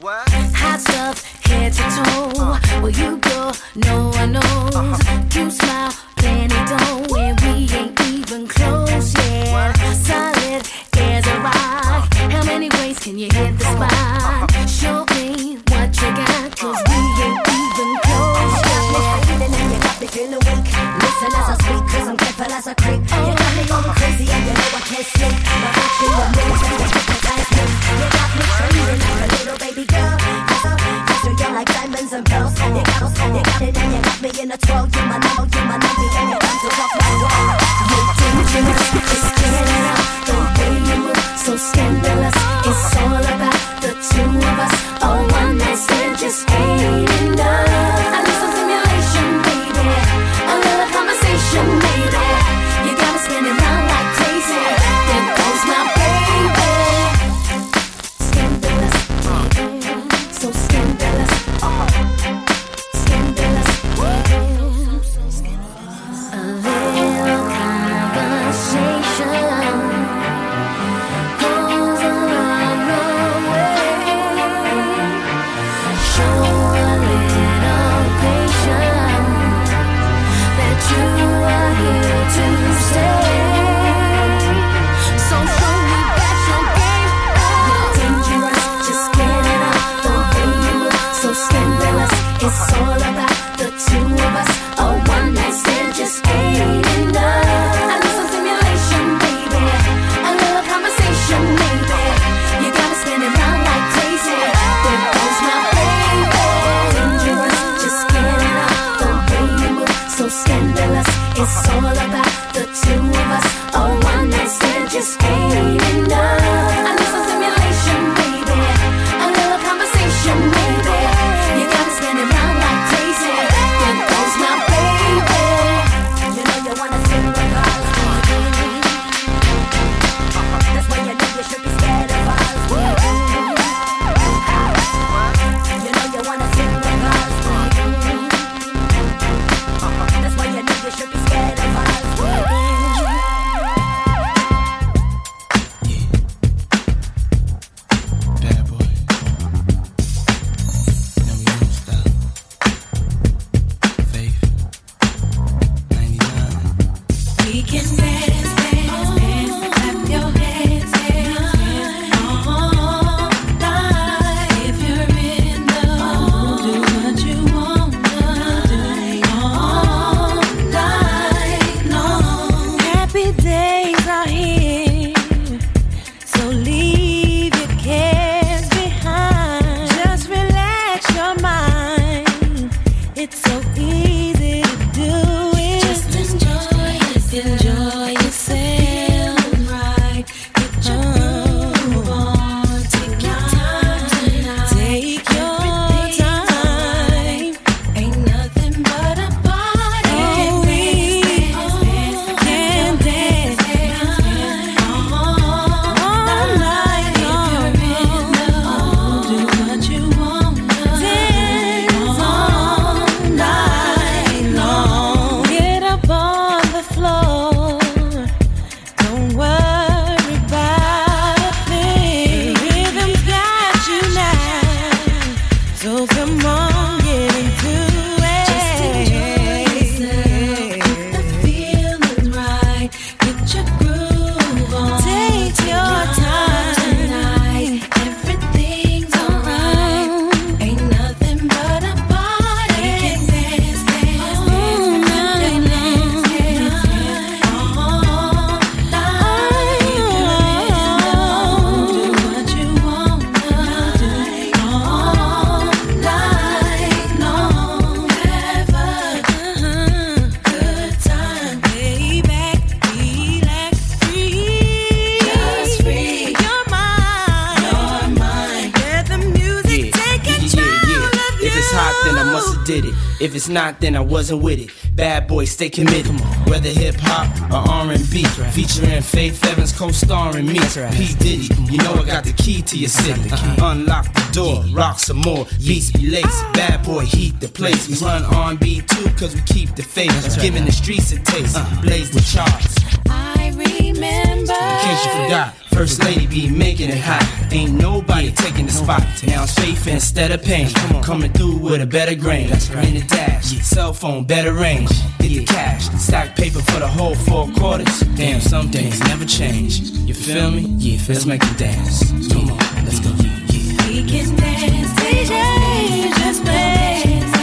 What? Hot stuff, head to toe. Uh. Well, you go, no one knows. Uh-huh. You smile, then it don't. It's not, then I wasn't with it. Bad boy, stay committed. Whether hip hop or R&B, featuring Faith Evans co-starring me. P Diddy, you know I got the key to your city. Unlock the door, rock some more, beats be laced. Bad boy, heat the place. We run R&B too, cause we keep the faith. Giving the streets a taste, blaze the charts. I remember. In case you forgot, First lady be making it hot. Ain't nobody taking the spot. Now it's faith instead of pain. Coming through with a better grain. In the dash, cell phone, better range. Get the cash, stack paper for the whole four quarters. Damn, some things never change. You feel me? Yeah, let's make it dance. Come on, let's go. We can dance, DJ, just play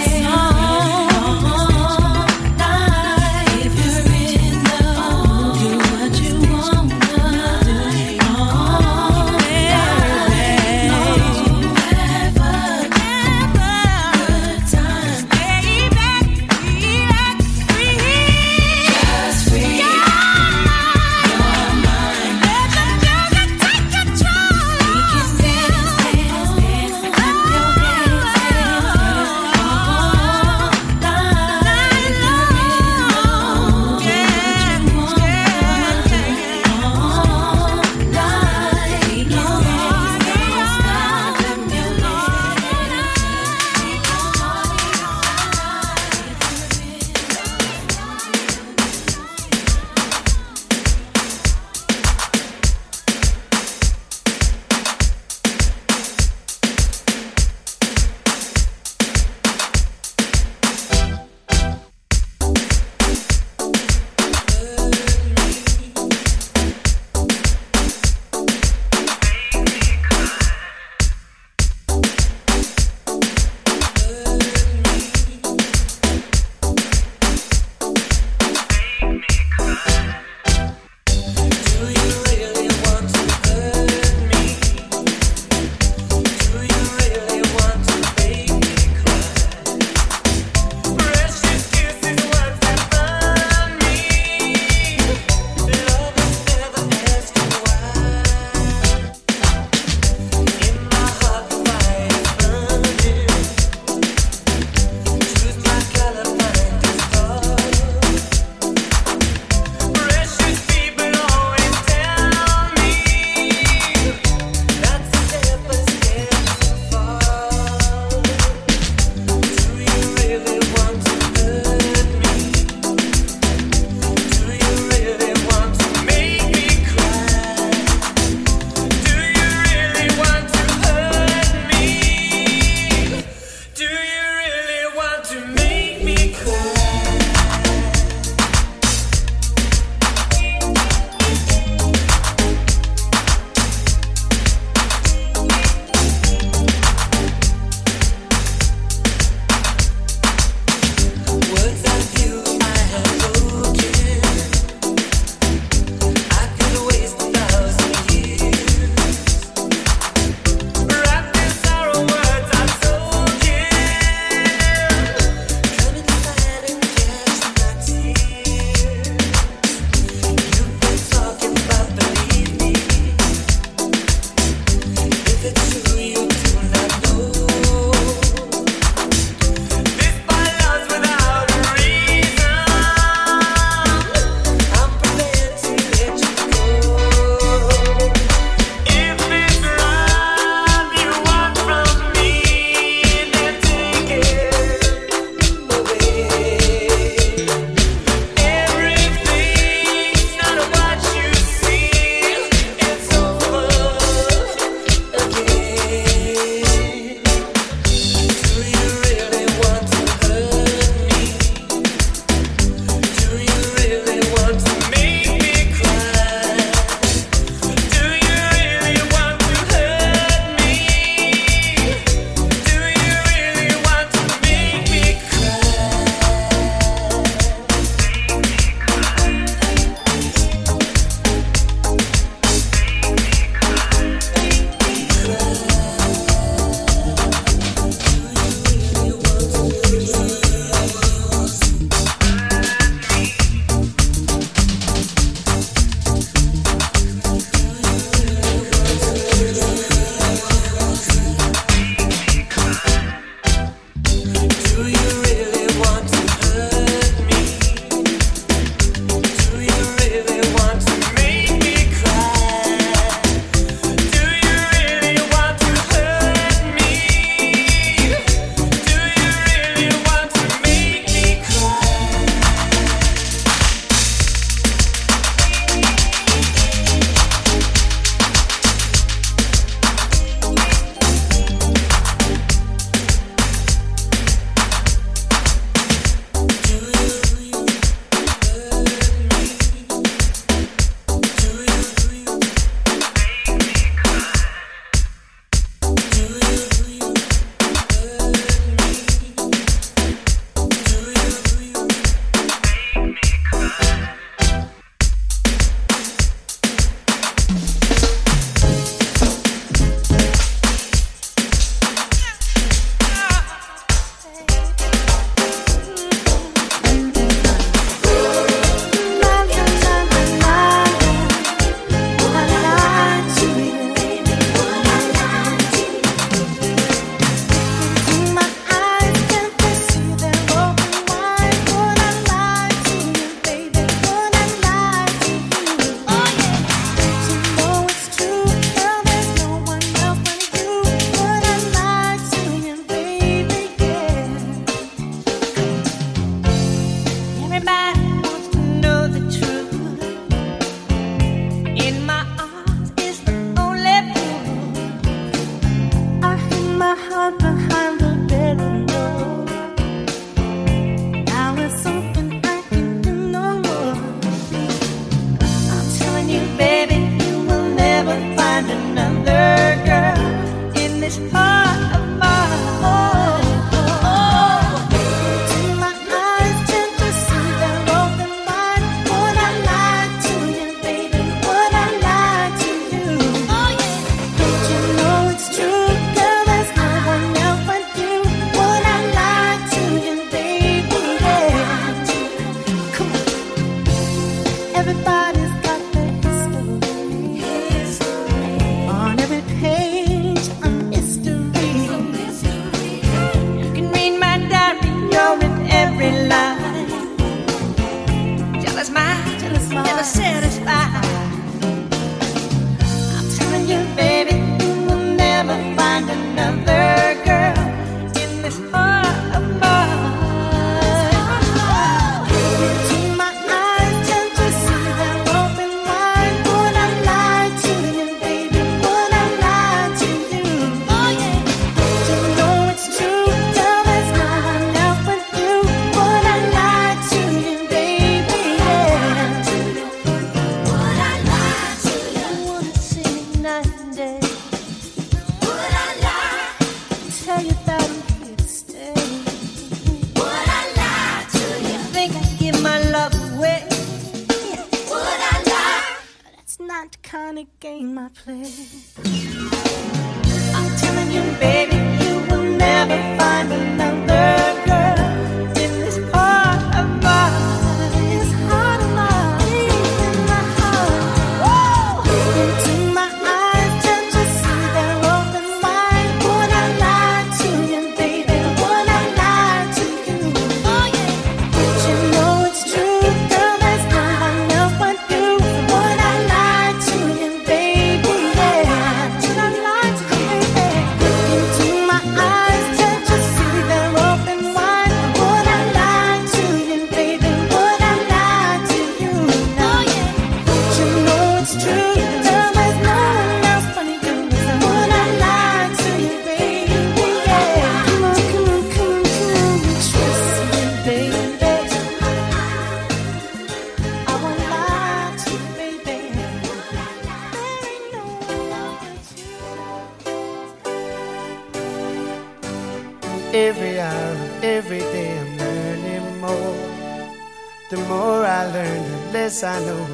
yes, I know.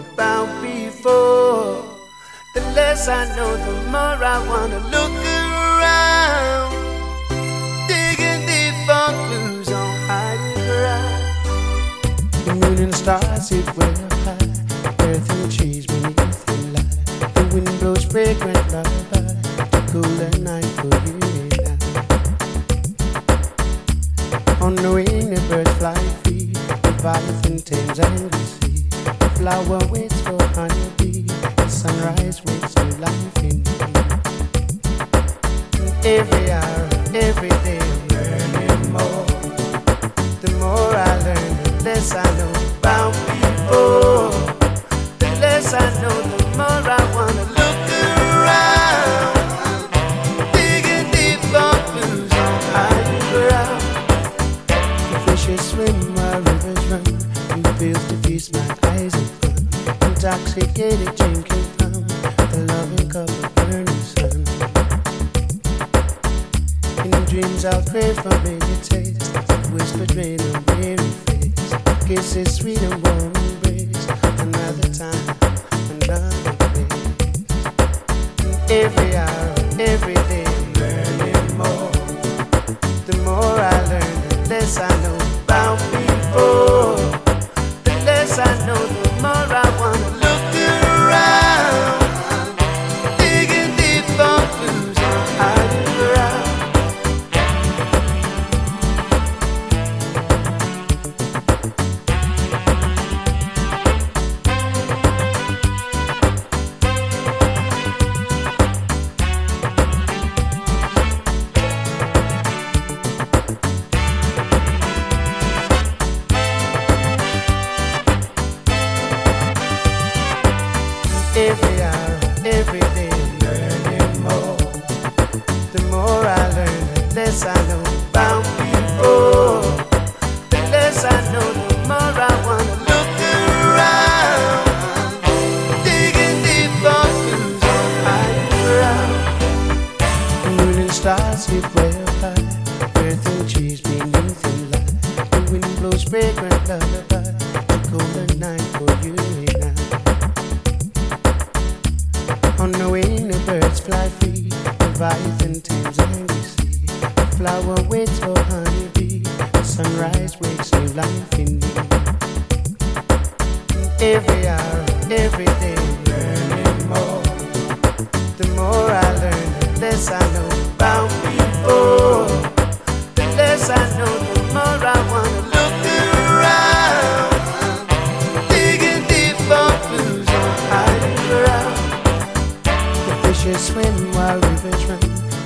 my rivers you,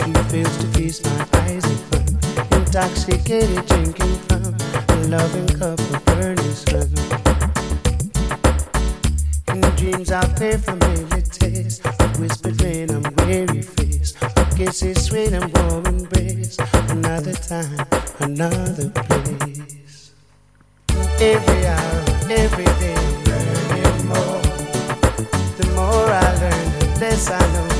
he fails to feast my eyes in fun. Intoxicated, drinking from the loving cup of burning sun. In dreams I pray for daily taste, a whispered rain on weary face, a kiss is sweet and warm embrace. Another time, another place. Every hour, every day, learning more. The more I learn, the less I know.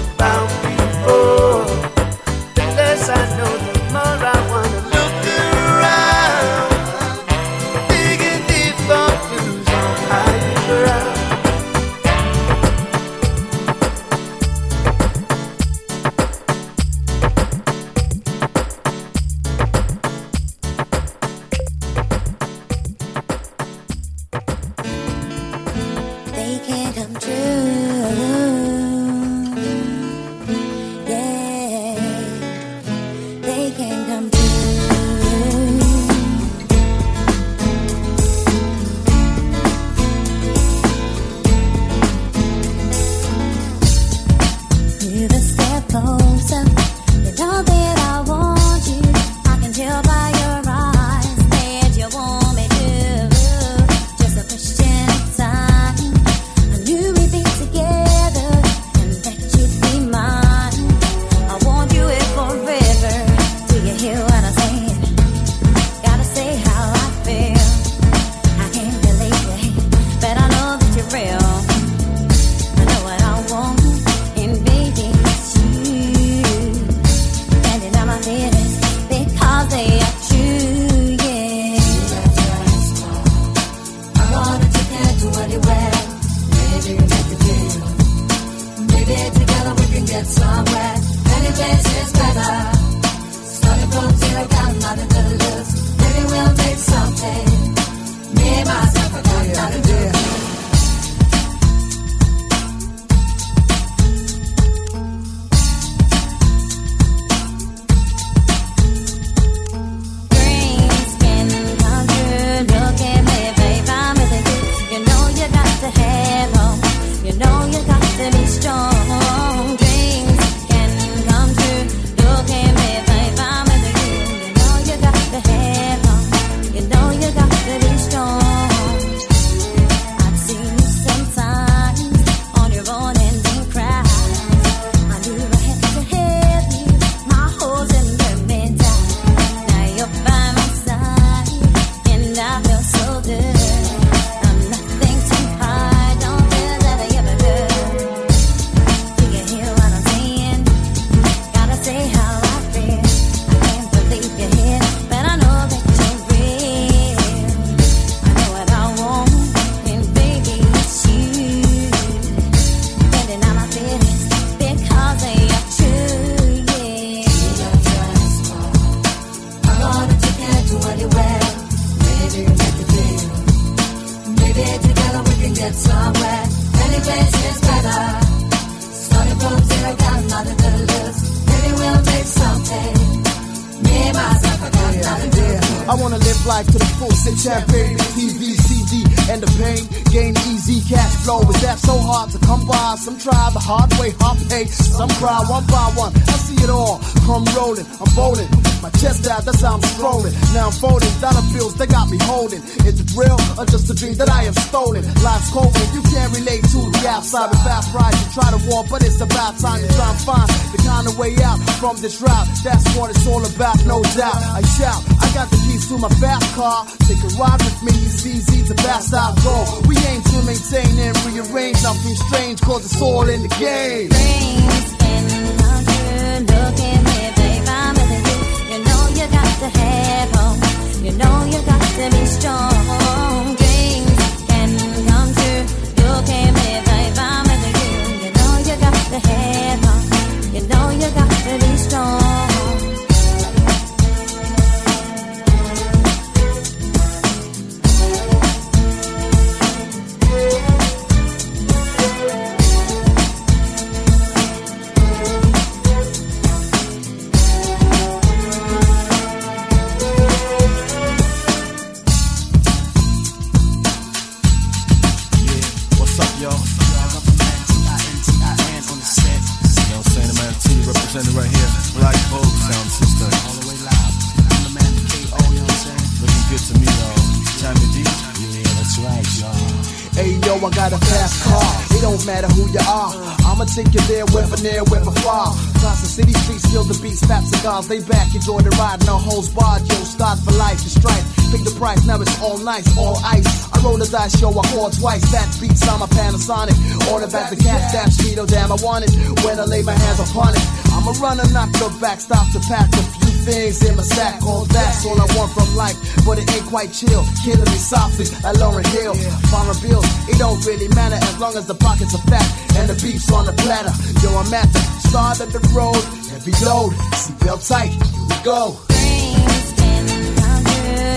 sideshow, I call twice. That beats, on my Panasonic. Order back the cat, that speedo, oh, damn, I want it. When I lay my hands upon it, I'm a runner, not the back, stop to pack a few things in my sack. All that's all I want from life, but it ain't quite chill. Killing me softly like Lauryn Hill. Farmer bills, it don't really matter as long as the pockets are fat and the beef's on the platter. Yo, I'm at the start of the road, heavy load, seatbelt tight, here we go.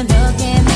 Looking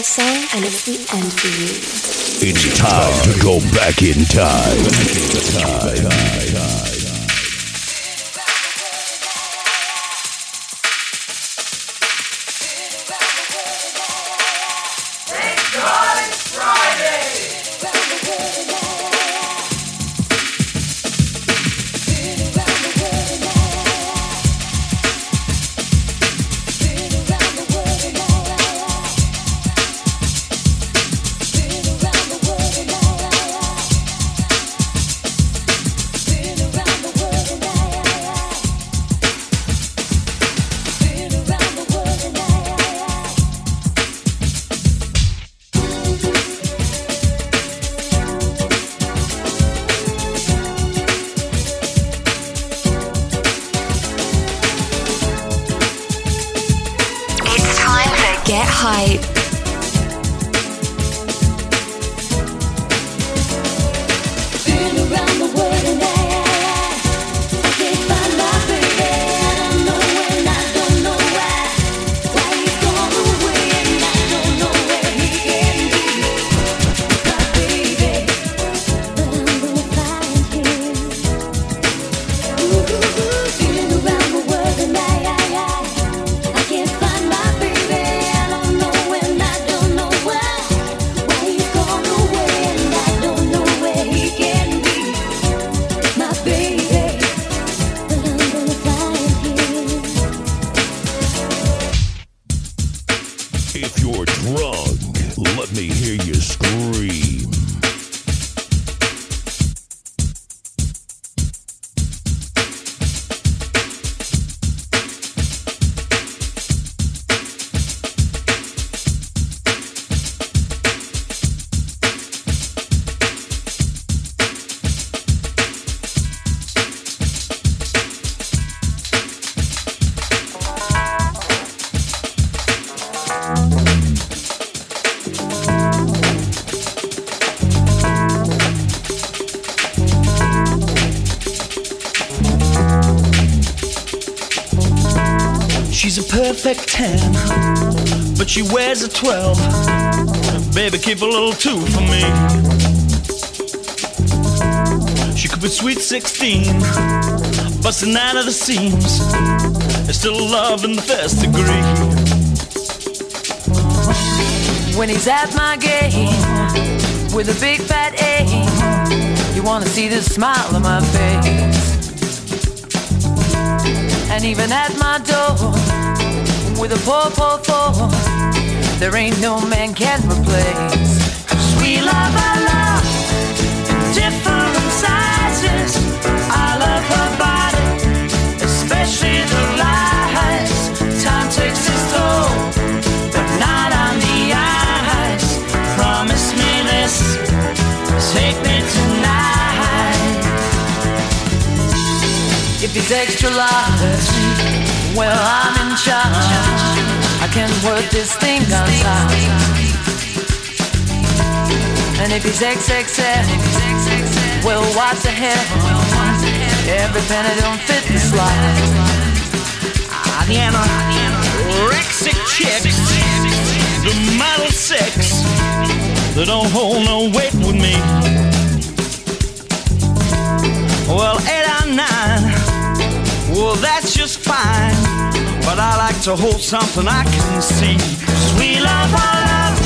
And it's the end for you. It's time to go back in time. It's she wears a 12. Baby, keep a little 2 for me. She could be sweet 16, busting out of the seams. There's still love in the first degree. When he's at my game with a big fat A, you wanna see the smile on my face. And even at my door with a poor, poor, poor, there ain't no man can replace. Sweet love, I love different sizes. I love her body, especially the lies. Time takes its toll, but not on the eyes. Promise me this, take me tonight. If he's extra large, well I'm in charge. Can work this thing on top. And if he's XXL, well what the hell? Every penny don't fit the slot. The anorexic chicks, the model six, they don't hold no weight with me. Well, eight or nine, well, that's just fine. But I like to hold something I can see. Sweet love, I love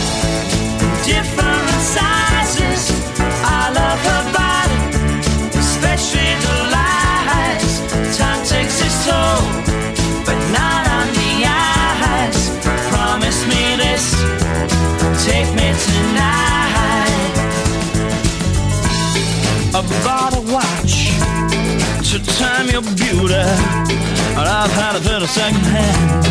different sizes. I love her body, especially the lies. Time takes its toll, but not on the eyes. Promise me this, take me tonight. A watch to time your beauty, and I've had a bit of second hand.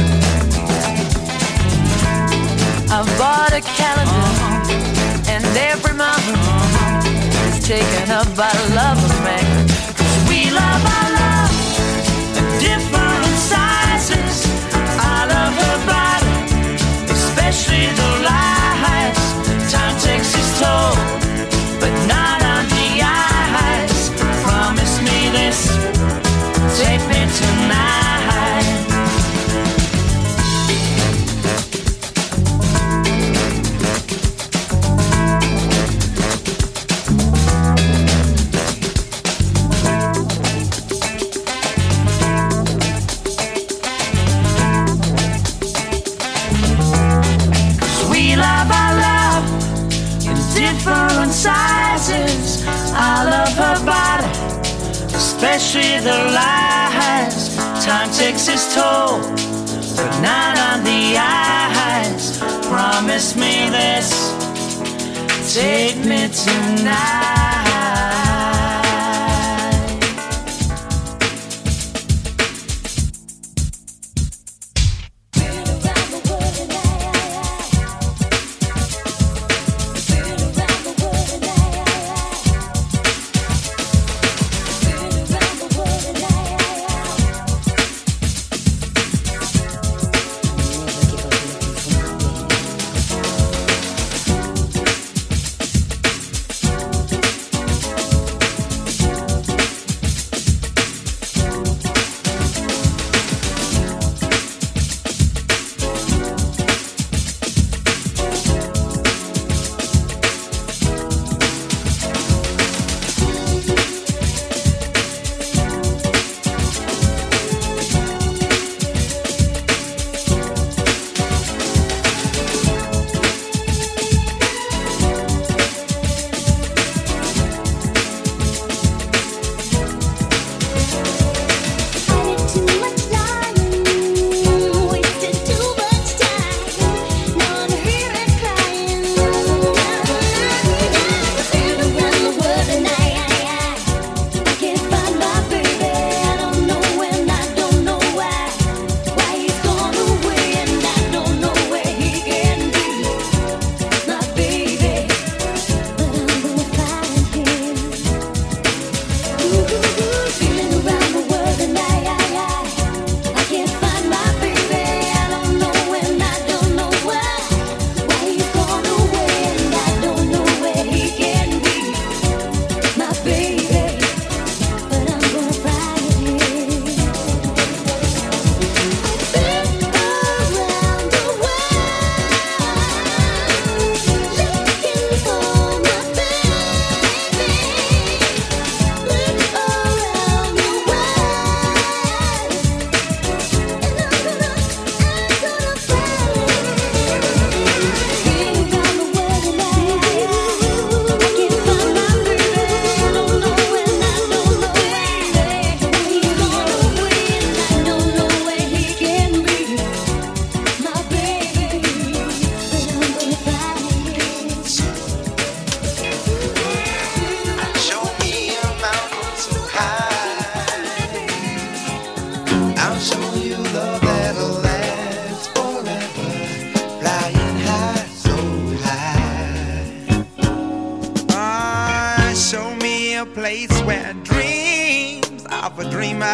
I've bought a calendar, uh-huh. and every month uh-huh. is taken up by the love of man. 'Cause we love our love, different sizes. I love her body, especially the lies. Time takes its toll, but not on especially the lies. Time takes its toll, but not on the eyes. Promise me this, take me tonight. Place where dreams of a dreamer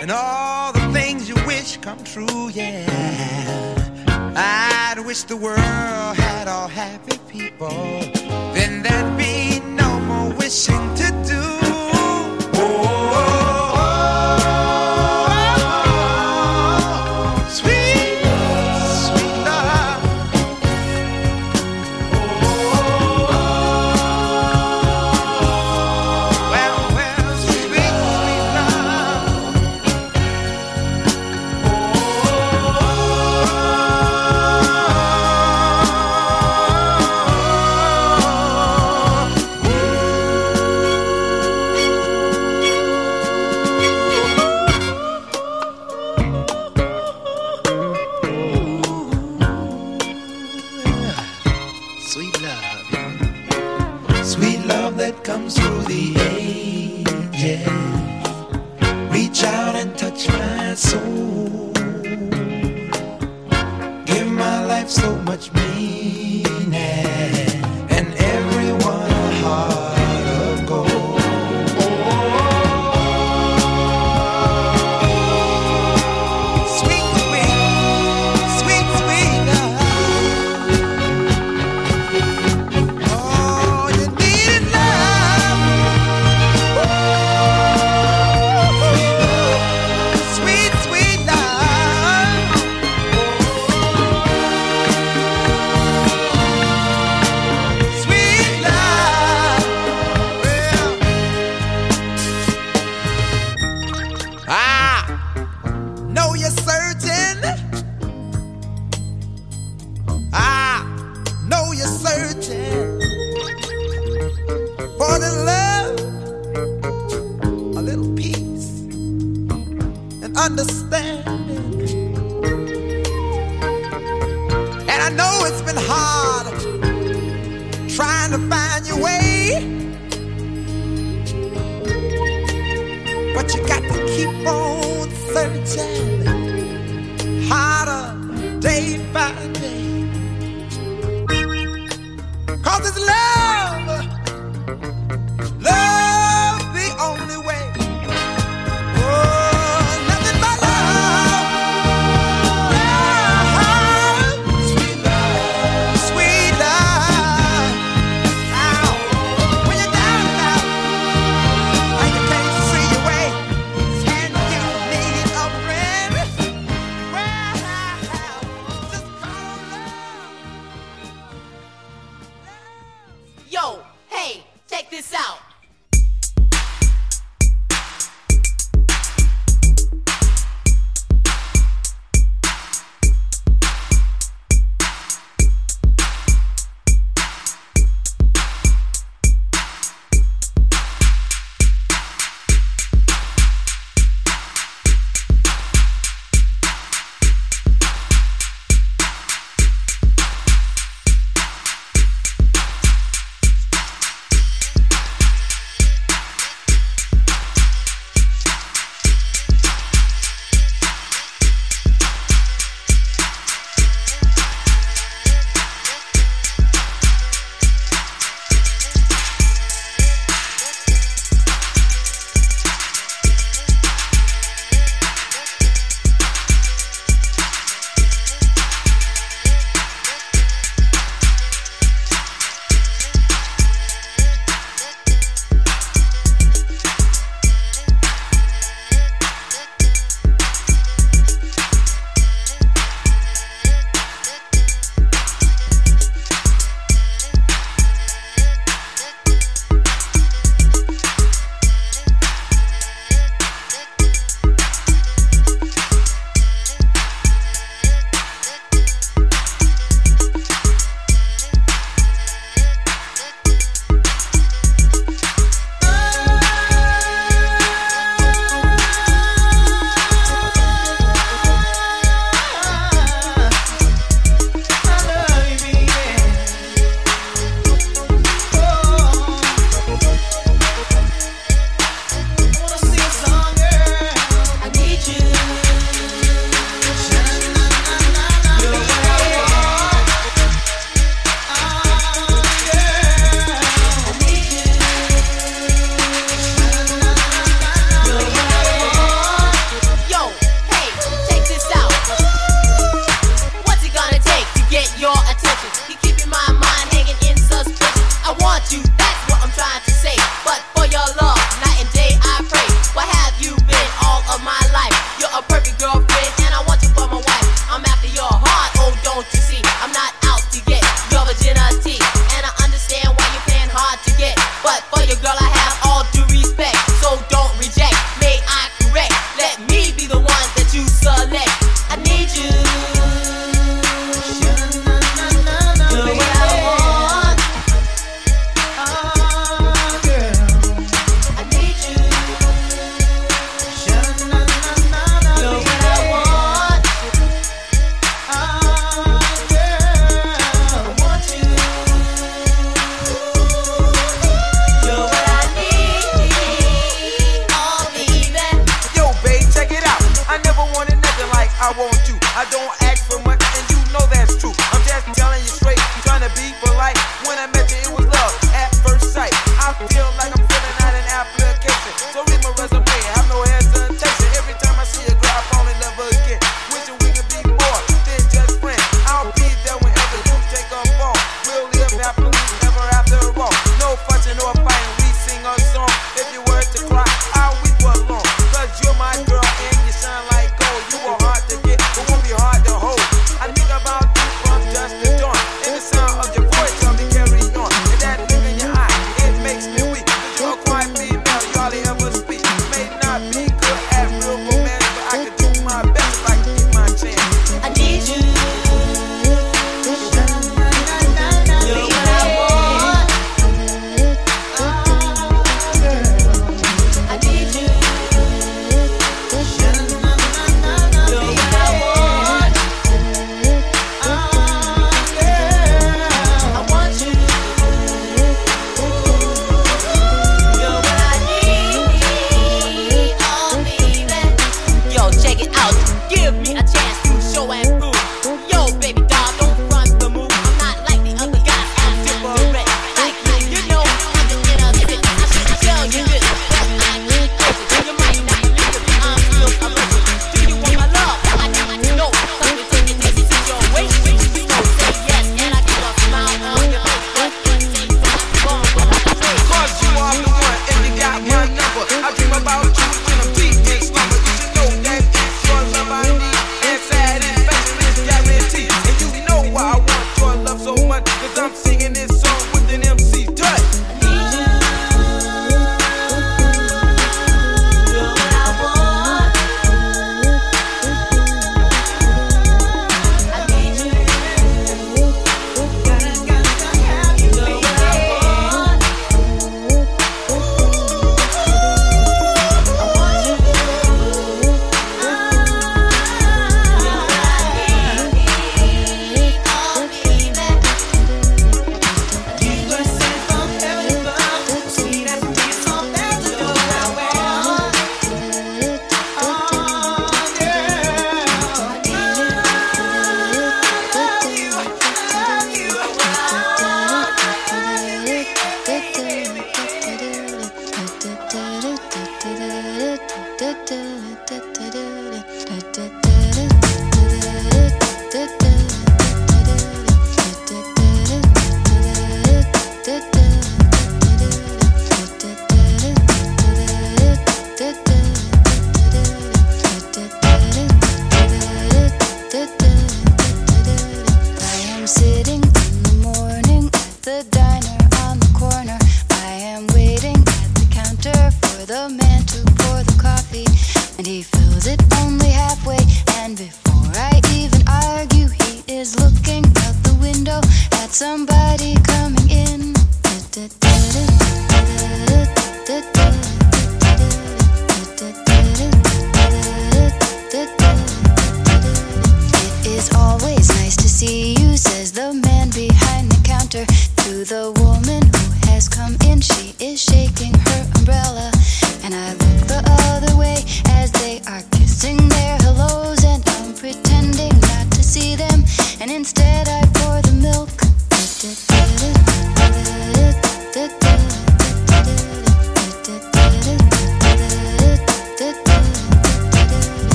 and all the things you wish come true, yeah. I'd wish the world had all happy people. Then there'd be no more wishing to do. Sweet,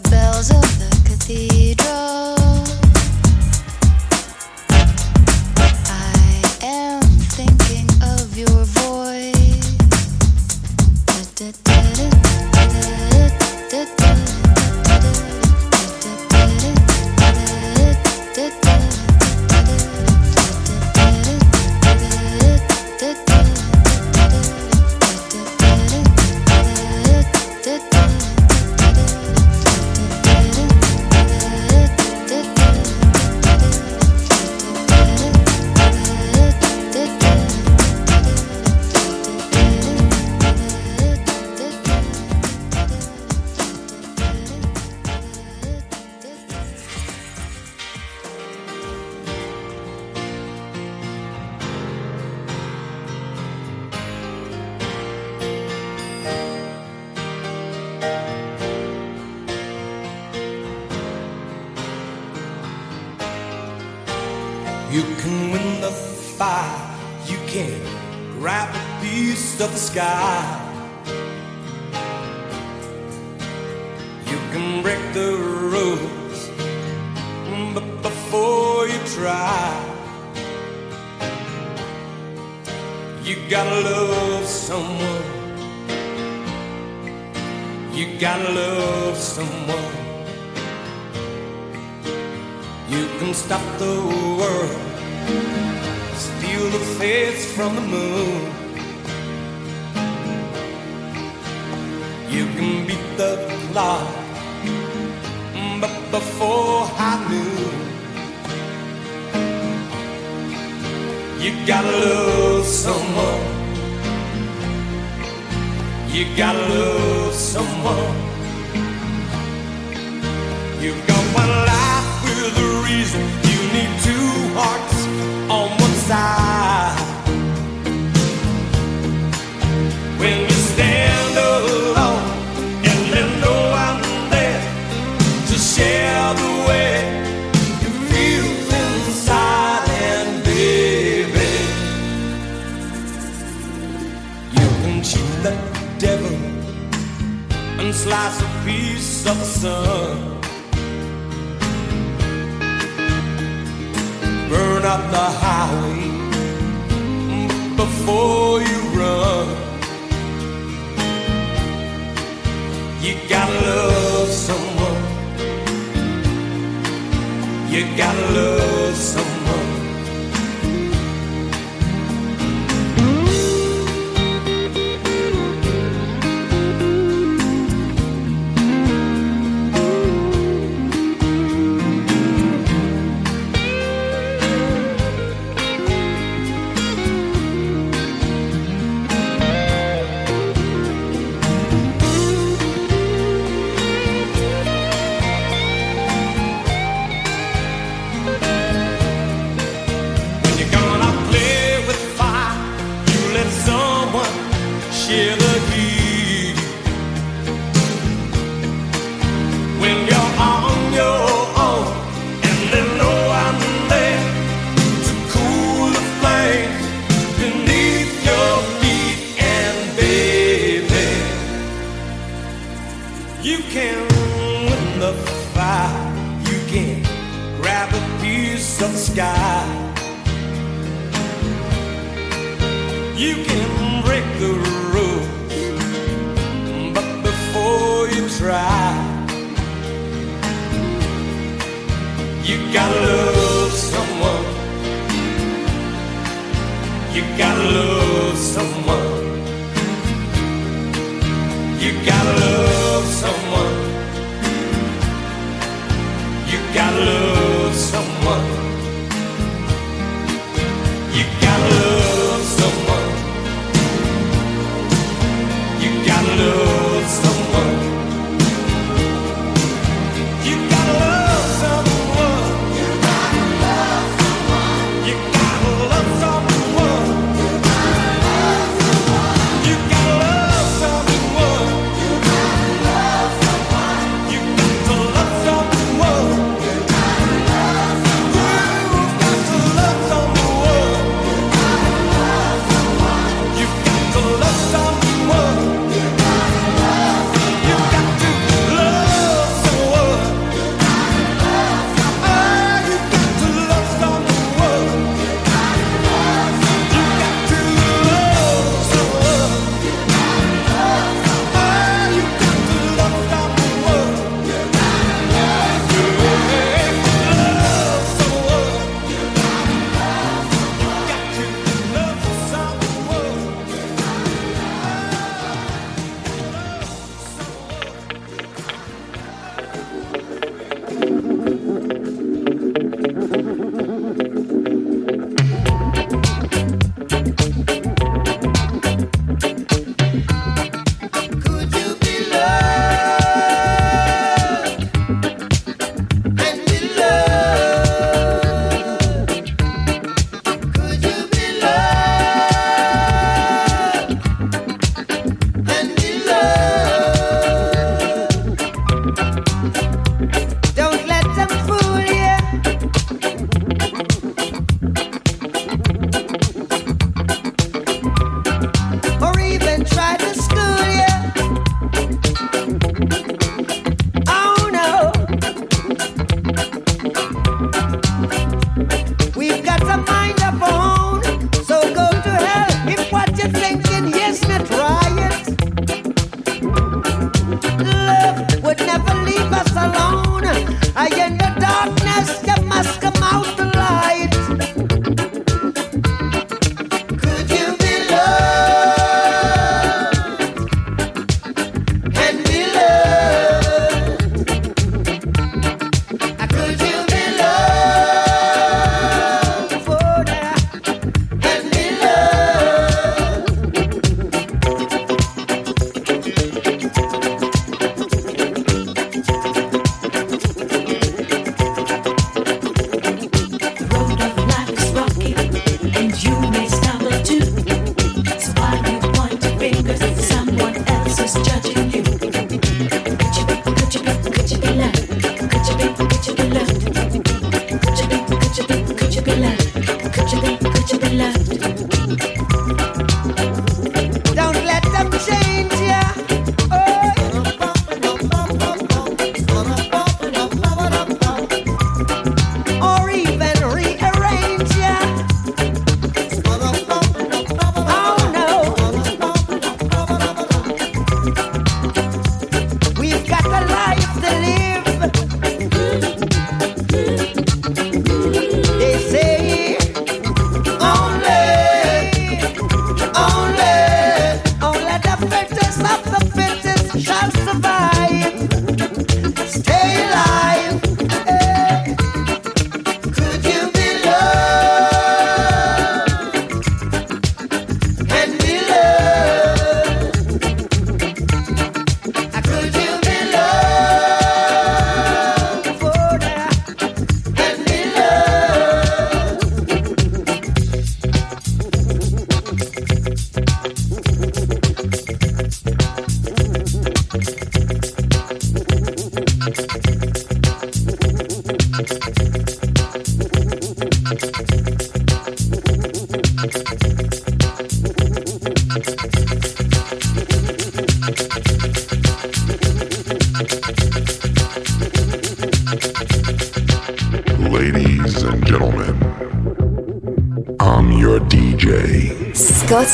bells of the cathedral.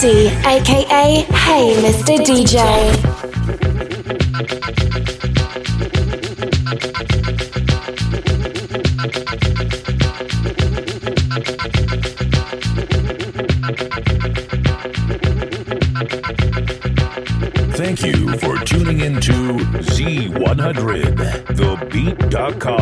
Aka Hey Mr. DJ. Thank you for tuning into Z100, thebeat.com.